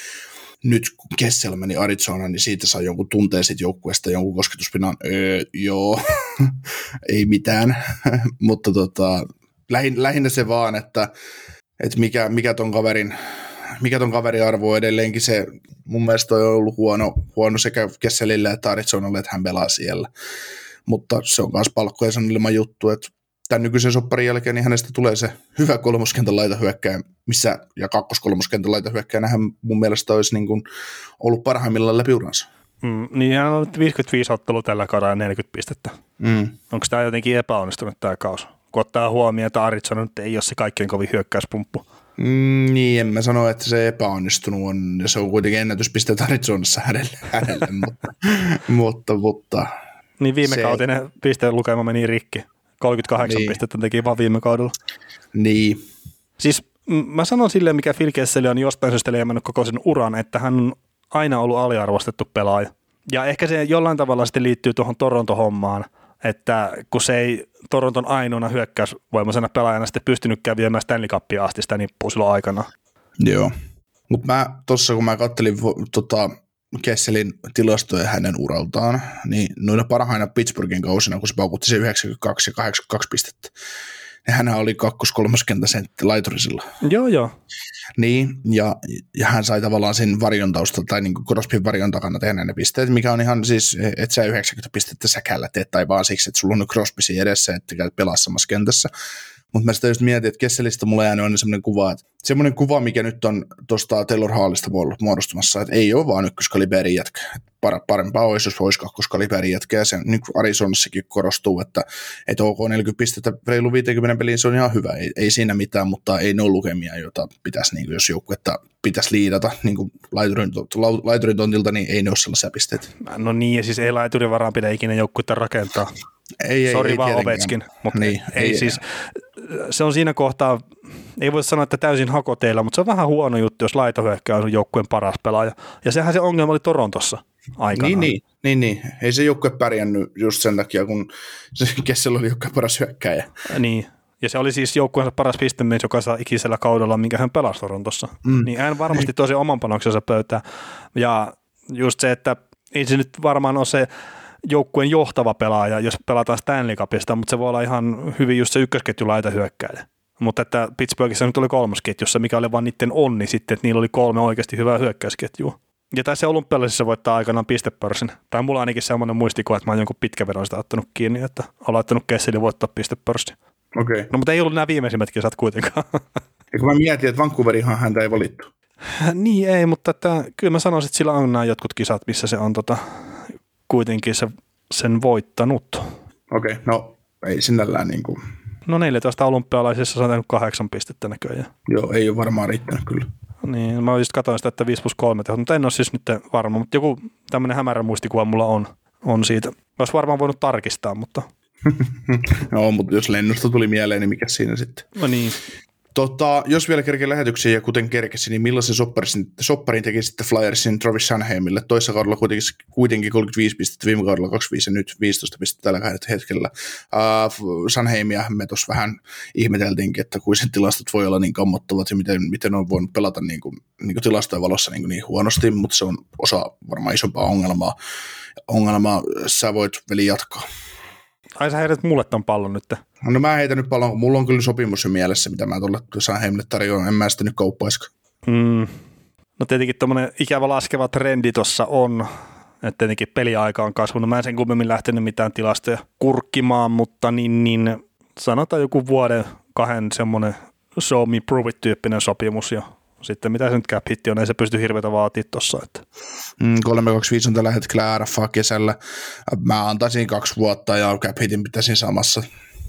nyt kun Kessel meni Arizonaan, niin siitä saa jonkun tunteen siitä joukkueesta, jonkun kosketuspinnan. Öö, joo, ei mitään, mutta tota, lähin, lähinnä se vaan, että, että mikä, mikä ton kaverin mikä ton kaverin arvo on edelleenkin se, mun mielestä on ollut huono, huono sekä Kesselille että Arizonalle, että hän pelaa siellä. Mutta se on myös palkkoja sanelema juttu, että tämän nykyisen sopparin jälkeen niin hänestä tulee se hyvä kolmoskentän laita hyökkäjä, missä, ja kakkoskolmoskentän laita hyökkäjä, hän mun mielestä olisi niin kuin ollut parhaimmillaan läpi uransa. Mm, niin hän on 55 ottelua tällä kaudella 40 pistettä. Mm. Onko tämä jotenkin epäonnistunut tämä kausi? Kun ottaa huomioon, että Arizona nyt ei ole se kaikkein kovin hyökkäyspumppu. Mm, niin, en mä sano, että se epäonnistunut on, ja se on kuitenkin ennätyspisteet Arizonassa hänelle, hänelle mutta, mutta, mutta, Niin viime se... kautinen pisteen lukema meni rikki. 38 niin. pistettä teki vaan viime kaudella. Niin. Siis mä sanon silleen, mikä Phil Kessel on jostain syystä leimannut koko sen uran, että hän on aina ollut aliarvostettu pelaaja. Ja ehkä se jollain tavalla sitten liittyy tuohon Toronto-hommaan, että kun se ei Toronton ainoana hyökkäysvoimaisena pelaajana sitten pystynytkään viemään Stanley Cupia asti sitä nippua silloin aikana. Joo, mutta mä tuossa kun mä kattelin tota, Kesselin tilastoja hänen uraltaan, niin noina parhaina Pittsburghin kausina, kun se paukutti se 92 ja 82 pistettä, Hän oli kakkos-kolmoskenttä sentti laiturisilla. Joo, joo. Niin, ja, ja hän sai tavallaan sen varjon taustalla, tai niin Crosbyn varjon takana tehdä ne pisteet, mikä on ihan siis, että sä 90 pistettä säkällä teet, tai vaan siksi, että sulla on Crosby edessä, että käyt pelaa samassa kentässä. Mutta mä sitä just mietin, että Kesselistä mulla jäänyt aina semmoinen kuva, että semmoinen kuva, mikä nyt on tuosta Taylor Hallista muodostumassa, että ei ole vaan ykköskaliberin jätkä. Parempaa olisi, jos olisi kakkoskaliberin jätkä, ja se niin kuin Arizonassakin korostuu, että, että OK 40 pistettä reilu 50 peliin, se on ihan hyvä, ei, ei siinä mitään, mutta ei ne ole lukemia, joita pitäisi, niin kuin, jos joukkuetta pitäisi liidata niin kuin laiturin, laiturin tontilta, niin ei ne ole sellaisia pisteitä. No niin, ja siis ei laiturin varaan pidä ikinä joukkuetta rakentaa. Ei, ei, Sori ei vaan tietenkään. Ovechkin, mutta Niin, ei, ei siis, se on siinä kohtaa, ei voi sanoa, että täysin hakoteilla, mutta se on vähän huono juttu, jos laitohyökkäys on joukkueen paras pelaaja. Ja sehän se ongelma oli Torontossa aikanaan. Niin, niin, niin, niin. Ei se joukkue pärjännyt just sen takia, kun se Kessel oli joukkueen paras hyökkäjä. niin. Ja se oli siis joukkueensa paras pistemies jokaisella ikisellä kaudella, minkä hän pelasi Torontossa. Mm. Niin hän varmasti tosi oman panoksensa pöytään. Ja just se, että ei se nyt varmaan ole se joukkueen johtava pelaaja, jos pelataan Stanley Cupista, mutta se voi olla ihan hyvin just se ykkösketju laita hyökkäjä. Mutta että Pittsburghissa nyt oli kolmosketjussa, mikä oli vaan niiden onni sitten, että niillä oli kolme oikeasti hyvää hyökkäysketjua. Ja tässä olympialaisissa voittaa aikanaan pistepörssin. Tai mulla on ainakin semmoinen muistikuva, että mä oon jonkun pitkävedon sitä ottanut kiinni, että olen laittanut Kesselin voittaa pistepörssin. Okei. Okay. No mutta ei ollut nämä viimeisimmät kisat kuitenkaan. Ja kun mä mietin, että Vancouverihan häntä ei valittu. niin ei, mutta että, kyllä mä sanoisin, että sillä on nämä jotkut kisat, missä se on tota, kuitenkin se, sen voittanut. Okei, okay. no ei sinällään niin kuin, No 14 olympialaisissa se on tehnyt kahdeksan pistettä näköjään. joo, ei ole varmaan riittänyt kyllä. Niin, mä just katsoin sitä, että 5 plus 3 tehot, mutta en ole siis nyt varma, mutta joku tämmöinen hämärä muistikuva mulla on, on siitä. Olisi varmaan voinut tarkistaa, mutta no, mutta jos lennosta tuli mieleen, niin mikä siinä sitten? no niin. Tota, jos vielä kerkeä lähetyksiin ja kuten kerkesi, niin millaisen sopparin, sopparin teki sitten Flyersin Travis Sanheimille? Toissa kaudella kuitenkin, kuitenkin 35 pistettä, viime kaudella 25 ja nyt 15 pistettä tällä hetkellä. Uh, Sanheimia me tuossa vähän ihmeteltiinkin, että kuin sen tilastot voi olla niin kammottavat ja miten, miten on voinut pelata niin kuin, niin kuin tilastojen valossa niin, kuin niin huonosti, mutta se on osa varmaan isompaa ongelmaa. Ongelmaa sä voit veli jatkaa. Ai sä heität mulle tämän pallon nyt. No mä heitän nyt paljon, kun mulla on kyllä sopimus jo mielessä, mitä mä tuolle Sanheimille tarjoan, en mä sitä nyt kauppaisiko. Mm. No tietenkin tuommoinen ikävä laskeva trendi tuossa on, että tietenkin peliaika on kasvanut. Mä en sen kummemmin lähtenyt mitään tilastoja kurkkimaan, mutta niin, niin sanotaan joku vuoden kahden semmoinen show me prove it tyyppinen sopimus ja sitten mitä se nyt cap hitti on, ei se pysty hirveätä vaatia tuossa. Että. Mm, 325 on tällä hetkellä RFA kesällä. Mä antaisin kaksi vuotta ja cap hitin pitäisin samassa.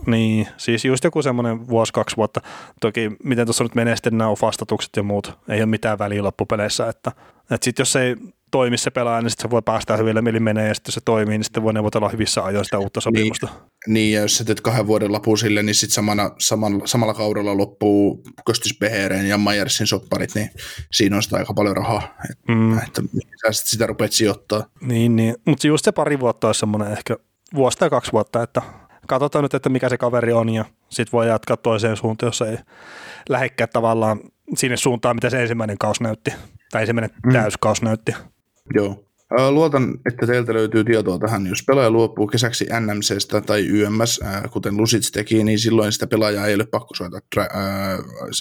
Niin, siis just joku semmoinen vuosi, kaksi vuotta. Toki miten tuossa nyt menee sitten nämä vastatukset ja muut, ei ole mitään väliä loppupeleissä. Että, että sitten jos ei toimi se pelaaja, niin sitten se voi päästä hyville mieli menee ja sitten se toimii, niin sitten voi neuvotella hyvissä ajoin sitä uutta sopimusta. Niin, niin ja jos sä teet kahden vuoden lapun sille, niin sitten samana, samalla, samalla kaudella loppuu Köstys Behereen ja Majersin sopparit, niin siinä on sitä aika paljon rahaa, että, mm. että sä sit sitä rupeat sijoittaa. Niin, niin. mutta just se pari vuotta olisi semmoinen ehkä vuosi tai kaksi vuotta, että katsotaan nyt, että mikä se kaveri on ja sitten voi jatkaa toiseen suuntaan, jos ei lähekkää tavallaan sinne suuntaan, mitä se ensimmäinen kaus näytti, tai ensimmäinen mm. täyskaus näytti. Joo. Luotan, että teiltä löytyy tietoa tähän. Jos pelaaja luopuu kesäksi NMCstä tai YMS, kuten Lusits teki, niin silloin sitä pelaajaa ei ole pakko soita dra- äh,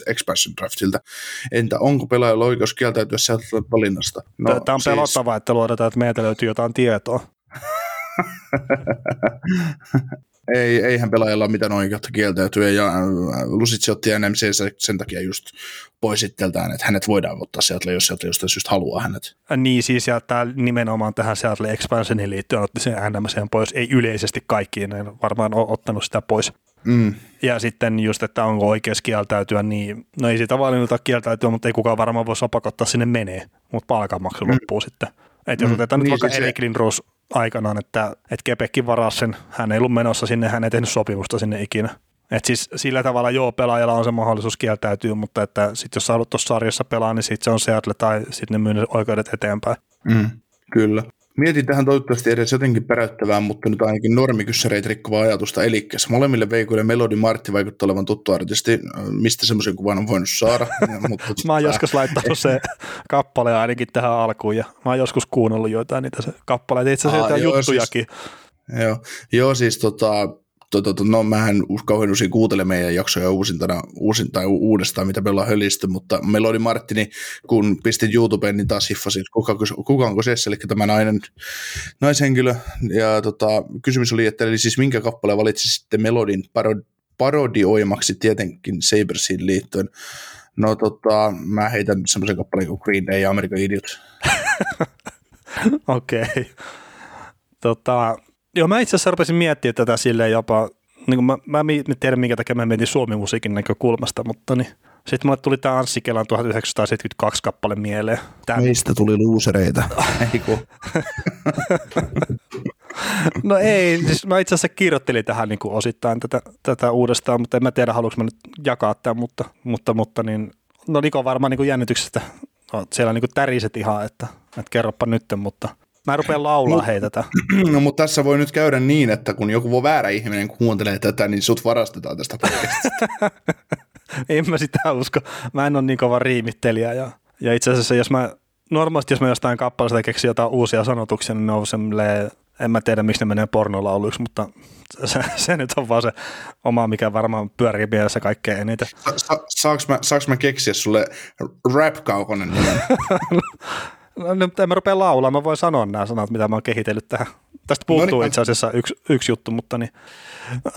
expansion draftilta. Entä onko pelaajalla oikeus kieltäytyä sieltä valinnasta? No, Tämä on siis... pelottavaa, että luodetaan, että meiltä löytyy jotain tietoa. ei, eihän pelaajalla ole mitään oikeutta kieltäytyä, ja Lusitsi otti NMC sen takia just pois itseltään, että hänet voidaan ottaa sieltä, jos sieltä jostain syystä haluaa hänet. Niin siis, ja tämä nimenomaan tähän Seattle Expansioniin liittyen otti sen NMC pois, ei yleisesti kaikkiin, en varmaan ole ottanut sitä pois. Mm. Ja sitten just, että onko oikeus kieltäytyä, niin no ei sitä valinnut kieltäytyä, mutta ei kukaan varmaan voi pakottaa sinne menee, mutta palkanmaksu mm. loppuu sitten. Että jos mm. otetaan nyt niin vaikka siis Erik Lindros aikanaan, että, että Kepekin varasi sen, hän ei ollut menossa sinne, hän ei tehnyt sopimusta sinne ikinä. Et siis sillä tavalla joo, pelaajalla on se mahdollisuus kieltäytyä, mutta että sit jos sä haluat tuossa sarjassa pelaa, niin sitten se on Seattle tai sitten ne myy ne oikeudet eteenpäin. Mm, kyllä. Mietin tähän toivottavasti edes jotenkin peräyttävää, mutta nyt ainakin normikyssäreitä rikkovaa ajatusta. Eli molemmille veikoille Melody Martti vaikuttaa olevan tuttu artisti. Mistä semmoisen kuvan on voinut saada? mutta, mä oon joskus laittanut se kappale ainakin tähän alkuun ja mä oon joskus kuunnellut joitain niitä se kappaleita, itse asiassa joo, juttujakin. Siis, joo, joo, siis tota, to, to, to, no mähän kauhean usein kuuntelen meidän jaksoja uusintana, uusin, tai uudestaan, mitä me ollaan hölisty, mutta Melody Martini, kun pistin YouTubeen, niin taas hiffasin, kuka, kuka onko se, eli tämä nainen, naishenkilö, ja tota, kysymys oli, että eli siis minkä kappaleen valitsi sitten Melodin parod, parodioimaksi tietenkin Sabersiin liittyen. No tota, mä heitän semmoisen kappaleen kuin Green Day ja American Idiot. Okei. Okay. Tota, joo, mä itse asiassa rupesin miettimään tätä silleen jopa, niin mä, mä en tiedä minkä takia mä mietin suomi-musiikin näkökulmasta, mutta niin, sitten mulle tuli tämä Anssi Kelan 1972 kappale mieleen. Tää... Meistä tuli luusereita. ei no ei, siis mä itse asiassa kirjoittelin tähän niin kuin osittain tätä, tätä uudestaan, mutta en mä tiedä haluanko mä nyt jakaa tämän, mutta, mutta, mutta niin, no Niko varmaan niin kuin jännityksestä, no, siellä niin kuin täriset ihan, että, että kerropa nyt, mutta Mä rupean laulaa hei tätä. No mutta tässä voi nyt käydä niin, että kun joku voi väärä ihminen kuuntelee tätä, niin sut varastetaan tästä podcastista. en mä sitä usko. Mä en ole niin kova riimittelijä. Ja, ja itse asiassa jos mä, normaalisti jos mä jostain kappaleesta keksin jotain uusia sanotuksia, niin ne on semmoinen, en mä tiedä miksi ne menee pornolauluiksi, mutta se, se, nyt on vaan se oma, mikä varmaan pyörii mielessä kaikkein eniten. Sa, sa, saaks, mä, saaks mä keksiä sulle rap-kaukonen No, nyt en mä rupea laulaa, mä voin sanoa nämä sanat, mitä mä oon kehitellyt tähän. Tästä puuttuu no niin, itse asiassa yksi, yksi juttu, mutta niin,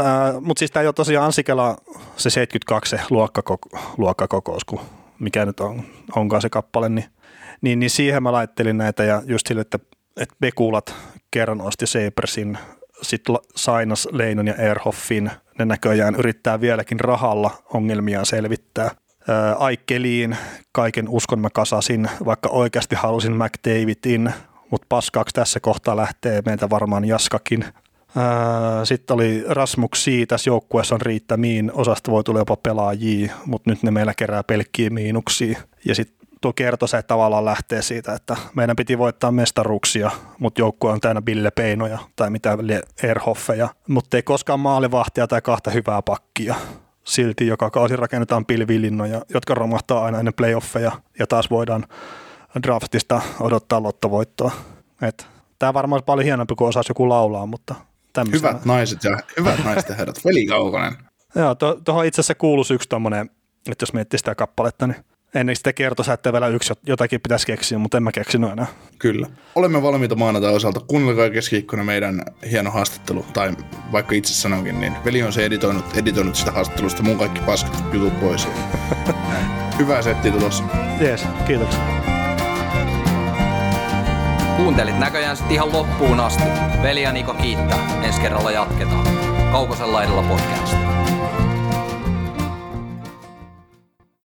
äh, mutta siis tämä ei ole tosiaan Ansikela se 72 se luokkakoko, luokkakokous, kun mikä nyt on, onkaan se kappale, niin, niin, niin siihen mä laittelin näitä ja just sille, että, että Bekulat kerran osti Sabersin, sitten Sainas, Leinon ja Erhoffin, ne näköjään yrittää vieläkin rahalla ongelmiaan selvittää Aikkeliin kaiken uskon mä kasasin, vaikka oikeasti halusin McDavidin, mutta paskaaksi tässä kohtaa lähtee meiltä varmaan Jaskakin. Sitten oli Rasmuksi, tässä joukkueessa on riittämiin, osasta voi tulla jopa pelaajia, mutta nyt ne meillä kerää pelkkiä miinuksia. Ja sitten tuo kertose tavallaan lähtee siitä, että meidän piti voittaa mestaruuksia, mutta joukkue on täynnä Bille Peinoja tai mitä Erhoffeja, mutta ei koskaan maalivahtia tai kahta hyvää pakkia silti joka kausi rakennetaan pilvilinnoja, jotka romahtaa aina ennen playoffeja ja taas voidaan draftista odottaa lottovoittoa. Tämä varmaan olisi paljon hienompi kuin osaisi joku laulaa, mutta tämmöisenä. Hyvät naiset ja hyvät naiset ja herrat, Veli Kaukonen. Joo, tuohon to, itse asiassa kuuluisi yksi tuommoinen, että jos miettii sitä kappaletta, niin ennen sitä vielä yksi jotakin pitäisi keksiä, mutta en mä keksinyt enää. Kyllä. Olemme valmiita maanantai osalta. Kuunnelkaa keskiviikkona meidän hieno haastattelu, tai vaikka itse sanonkin, niin veli on se editoinut, editoinut sitä haastattelusta mun kaikki paskat jutut pois. Hyvää settiä tulossa. Jees, kiitoksia. Kuuntelit näköjään sitten ihan loppuun asti. Veli ja Niko kiittää. Ensi kerralla jatketaan. Kaukosella laidalla podcast.